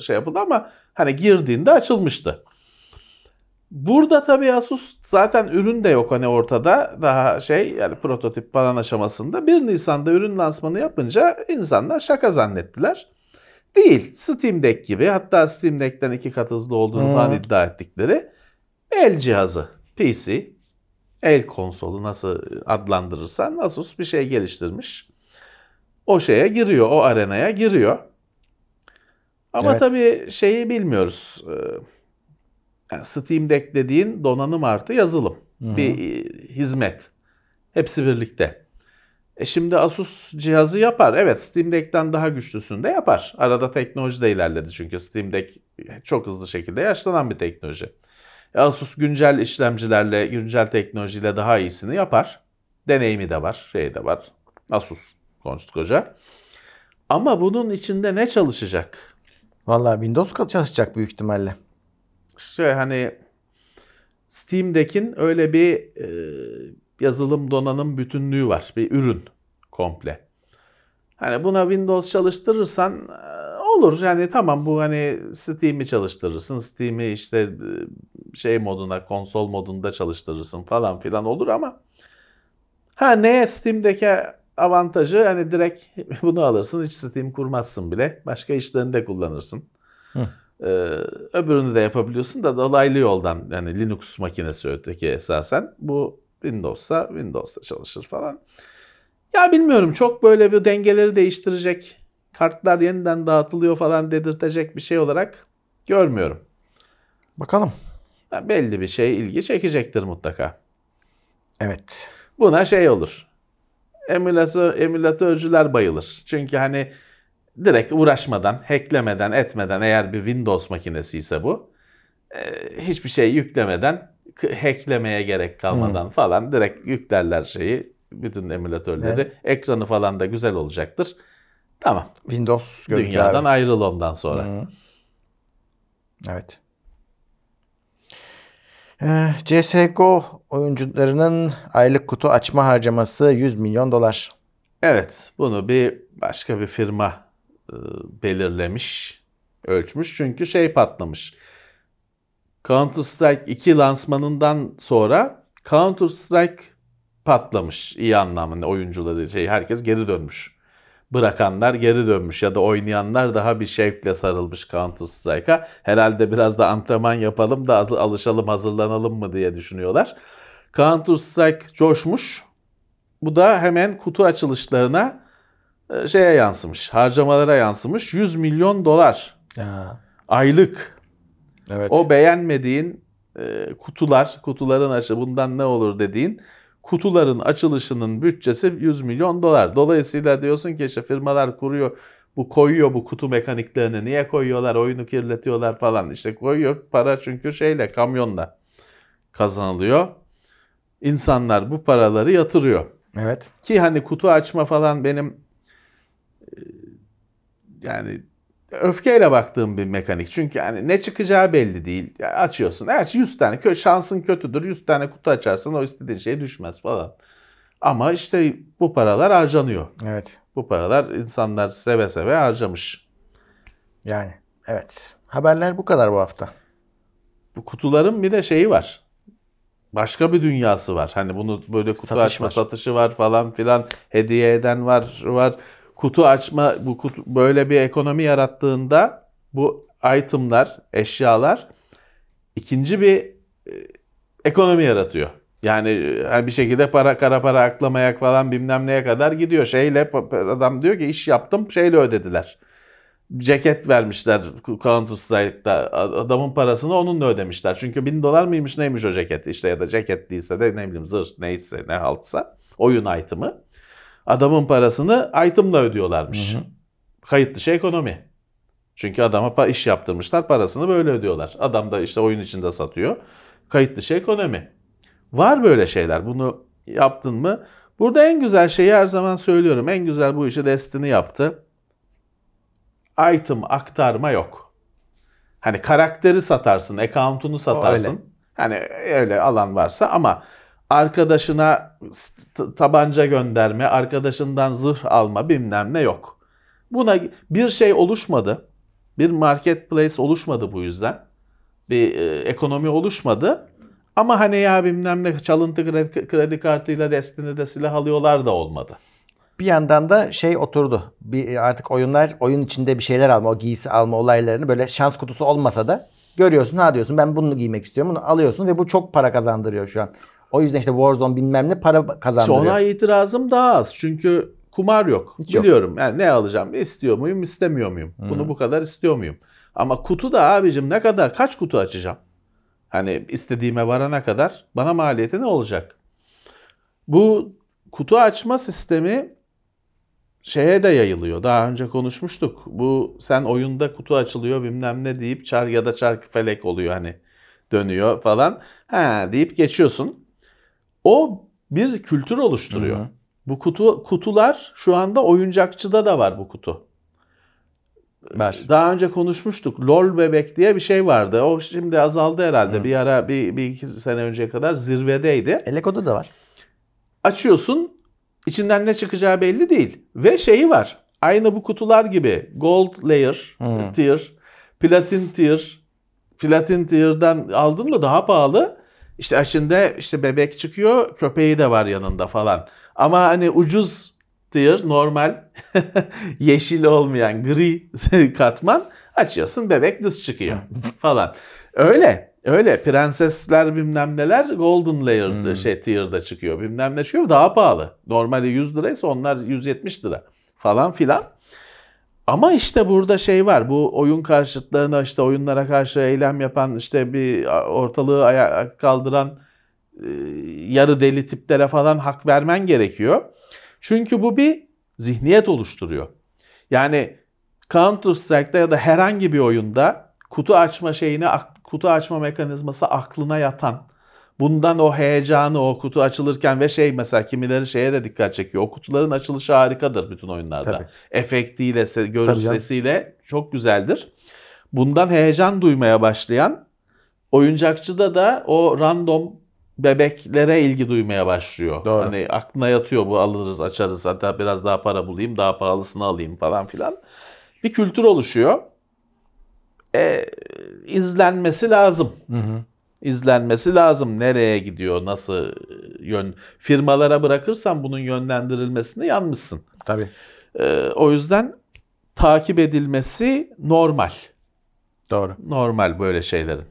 şey yapıldı ama hani girdiğinde açılmıştı. Burada tabii Asus zaten ürün de yok hani ortada. Daha şey yani prototip falan aşamasında. 1 Nisan'da ürün lansmanı yapınca insanlar şaka zannettiler. Değil. Steam Deck gibi hatta Steam Deck'ten iki kat hızlı olduğunu Hmm. falan iddia ettikleri el cihazı, PC, el konsolu nasıl adlandırırsan Asus bir şey geliştirmiş. O şeye giriyor, o arenaya giriyor. Ama Evet. tabii şeyi bilmiyoruz. Ee, Yani Steam Deck dediğin donanım artı yazılım. Bir e, hizmet. Hepsi birlikte. E şimdi Asus cihazı yapar. Evet Steam Deck'ten daha güçlüsünü de yapar. Arada teknoloji de ilerledi çünkü Steam Deck çok hızlı şekilde yaşlanan bir teknoloji. Asus güncel işlemcilerle, güncel teknolojiyle daha iyisini yapar. Deneyimi de var, şey de var. Asus koskoca. Ama bunun içinde ne çalışacak? Vallahi Windows çalışacak büyük ihtimalle. şey hani Steam Deck'in öyle bir e, yazılım donanım bütünlüğü var. Bir ürün komple. Hani buna Windows çalıştırırsan olur. Yani tamam bu hani Steam'i çalıştırırsın. Steam'i işte e, şey moduna, konsol modunda çalıştırırsın falan filan olur ama ha ne Steam Deck'e avantajı hani direkt bunu alırsın hiç Steam kurmazsın bile. Başka işlerinde kullanırsın. Ee, öbürünü de yapabiliyorsun da dolaylı yoldan yani Linux makinesi öteki esasen. Bu Windows'a Windows'ta çalışır falan. Ya bilmiyorum çok böyle bir dengeleri değiştirecek, kartlar yeniden dağıtılıyor falan dedirtecek bir şey olarak görmüyorum. Bakalım. Ya belli bir şey ilgi çekecektir mutlaka. Evet. Buna şey olur. Emülatör, emülatörcüler bayılır. Çünkü hani direkt uğraşmadan, hacklemeden, etmeden eğer bir Windows makinesi ise bu e, hiçbir şey yüklemeden hacklemeye gerek kalmadan falan direkt yüklerler şeyi bütün emülatörleri. Evet. Ekranı falan da güzel olacaktır. Tamam. Windows gözüküyor Dünyadan abi. ayrıl ondan sonra. Hı. Evet. Ee, CSGO oyuncularının aylık kutu açma harcaması 100 milyon dolar. Evet, bunu bir başka bir firma e, belirlemiş, ölçmüş. Çünkü şey patlamış. Counter Strike 2 lansmanından sonra Counter Strike patlamış iyi anlamda oyuncuları şey herkes geri dönmüş. Bırakanlar geri dönmüş ya da oynayanlar daha bir şevkle sarılmış Counter Strike'a. Herhalde biraz da antrenman yapalım da alışalım hazırlanalım mı diye düşünüyorlar. Counter Strike coşmuş. Bu da hemen kutu açılışlarına e, şeye yansımış, harcamalara yansımış. 100 milyon dolar Ya, aylık. evet. O beğenmediğin e, kutular, kutuların açı bundan ne olur dediğin kutuların açılışının bütçesi 100 milyon dolar. Dolayısıyla diyorsun ki işte firmalar kuruyor, bu koyuyor bu kutu mekaniklerini. Niye koyuyorlar? Oyunu kirletiyorlar falan. İşte koyuyor para çünkü şeyle kamyonla kazanılıyor. İnsanlar bu paraları yatırıyor. Evet. Ki hani kutu açma falan benim e, yani öfkeyle baktığım bir mekanik. Çünkü hani ne çıkacağı belli değil. Ya açıyorsun. Eğer 100 tane kö şansın kötüdür. 100 tane kutu açarsın o istediğin şey düşmez falan. Ama işte bu paralar harcanıyor. Evet. Bu paralar insanlar seve seve harcamış. Yani evet. Haberler bu kadar bu hafta. Bu kutuların bir de şeyi var. Başka bir dünyası var. Hani bunu böyle kutu Satış açma var. satışı var falan filan. Hediye eden var var. Kutu açma bu kutu böyle bir ekonomi yarattığında bu itemlar, eşyalar ikinci bir e, ekonomi yaratıyor. Yani e, bir şekilde para kara para aklamaya falan bilmem neye kadar gidiyor. Şeyle adam diyor ki iş yaptım şeyle ödediler. ceket vermişler Counter Strike'da. Adamın parasını onunla ödemişler. Çünkü bin dolar mıymış neymiş o ceket işte ya da ceket değilse de ne bileyim zırh neyse ne haltsa oyun item'ı. Adamın parasını item'la ödüyorlarmış. Kayıt dışı ekonomi. Çünkü adama iş yaptırmışlar parasını böyle ödüyorlar. Adam da işte oyun içinde satıyor. Kayıt dışı ekonomi. Var böyle şeyler. Bunu yaptın mı? Burada en güzel şeyi her zaman söylüyorum. En güzel bu işi Destiny yaptı. Item aktarma yok. Hani karakteri satarsın, account'unu satarsın. öyle. Hani öyle alan varsa ama arkadaşına tabanca gönderme, arkadaşından zırh alma bilmem ne yok. Buna bir şey oluşmadı. Bir marketplace oluşmadı bu yüzden. Bir e, ekonomi oluşmadı. Ama hani ya bilmem ne çalıntı kredi, kredi kartıyla Destiny'de silah alıyorlar da olmadı. Bir yandan da şey oturdu. Bir artık oyunlar oyun içinde bir şeyler alma, o giysi alma olaylarını böyle şans kutusu olmasa da görüyorsun ha diyorsun ben bunu giymek istiyorum. Bunu alıyorsun ve bu çok para kazandırıyor şu an. O yüzden işte Warzone bilmem ne para İşte kazandırıyor. ona itirazım daha az. Çünkü kumar yok. Hiç yok. Biliyorum yani ne alacağım? İstiyor muyum, istemiyor muyum? Bunu bu kadar istiyor muyum? Ama kutu da abicim ne kadar kaç kutu açacağım? Hani istediğime varana kadar bana maliyeti ne olacak? Bu kutu açma sistemi şeye de yayılıyor. Daha önce konuşmuştuk. Bu sen oyunda kutu açılıyor bilmem ne deyip çar ya da çarkı felek oluyor hani dönüyor falan. Ha deyip geçiyorsun. O bir kültür oluşturuyor. Hı hı. Bu kutu kutular şu anda oyuncakçıda da var bu kutu. Var. Daha önce konuşmuştuk. LOL bebek diye bir şey vardı. O şimdi azaldı herhalde. Hı. Bir ara bir, bir iki sene önceye kadar zirvedeydi. Eleko'da da var. Açıyorsun içinden ne çıkacağı belli değil. Ve şeyi var. Aynı bu kutular gibi gold layer, Hı. tier, platin tier, platin tier'dan aldın mı daha pahalı. İşte içinde işte bebek çıkıyor, köpeği de var yanında falan. Ama hani ucuz tier, normal, yeşil olmayan gri katman açıyorsun bebek düz çıkıyor falan. Öyle. Öyle prensesler bilmem neler golden layer Hmm. şey tier'da çıkıyor. Bilmem ne çıkıyor daha pahalı. Normali 100 liraysa onlar 170 lira falan filan. Ama işte burada şey var. Bu oyun karşıtlığına işte oyunlara karşı eylem yapan işte bir ortalığı ayağa kaldıran e, yarı deli tiplere falan hak vermen gerekiyor. Çünkü bu bir zihniyet oluşturuyor. Yani Counter Strike'da ya da herhangi bir oyunda kutu açma şeyini kutu açma mekanizması aklına yatan bundan o heyecanı o kutu açılırken ve şey mesela kimileri şeye de dikkat çekiyor. O kutuların açılışı harikadır bütün oyunlarda. Tabii. Efektiyle, se- görüş sesiyle çok güzeldir. Bundan heyecan duymaya başlayan oyuncakçıda da o random bebeklere ilgi duymaya başlıyor. Doğru. Hani aklına yatıyor bu alırız açarız hatta biraz daha para bulayım daha pahalısını alayım falan filan. Bir kültür oluşuyor. E, izlenmesi lazım. Hı hı. İzlenmesi lazım. Nereye gidiyor, nasıl yön... Firmalara bırakırsan bunun yönlendirilmesini yanmışsın. Tabii. E, o yüzden takip edilmesi normal. Doğru. Normal böyle şeylerin.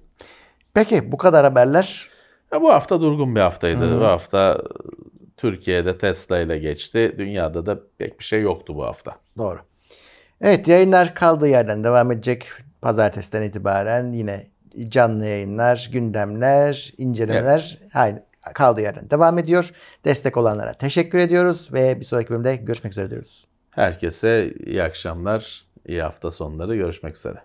Peki bu kadar haberler. Ya bu hafta durgun bir haftaydı. Hı hı. Bu hafta Türkiye'de Tesla ile geçti. Dünyada da pek bir şey yoktu bu hafta. Doğru. Evet yayınlar kaldığı yerden devam edecek. Pazartesiden itibaren yine canlı yayınlar, gündemler, incelemeler aynı kaldığı yerden devam ediyor. Destek olanlara teşekkür ediyoruz ve bir sonraki bölümde görüşmek üzere diyoruz. Herkese iyi akşamlar, iyi hafta sonları. Görüşmek üzere.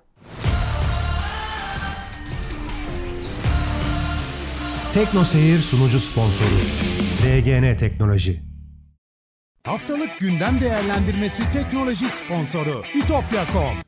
Tekno Seyir sunucu sponsoru DGN Teknoloji. Haftalık gündem değerlendirmesi teknoloji sponsoru itopya.com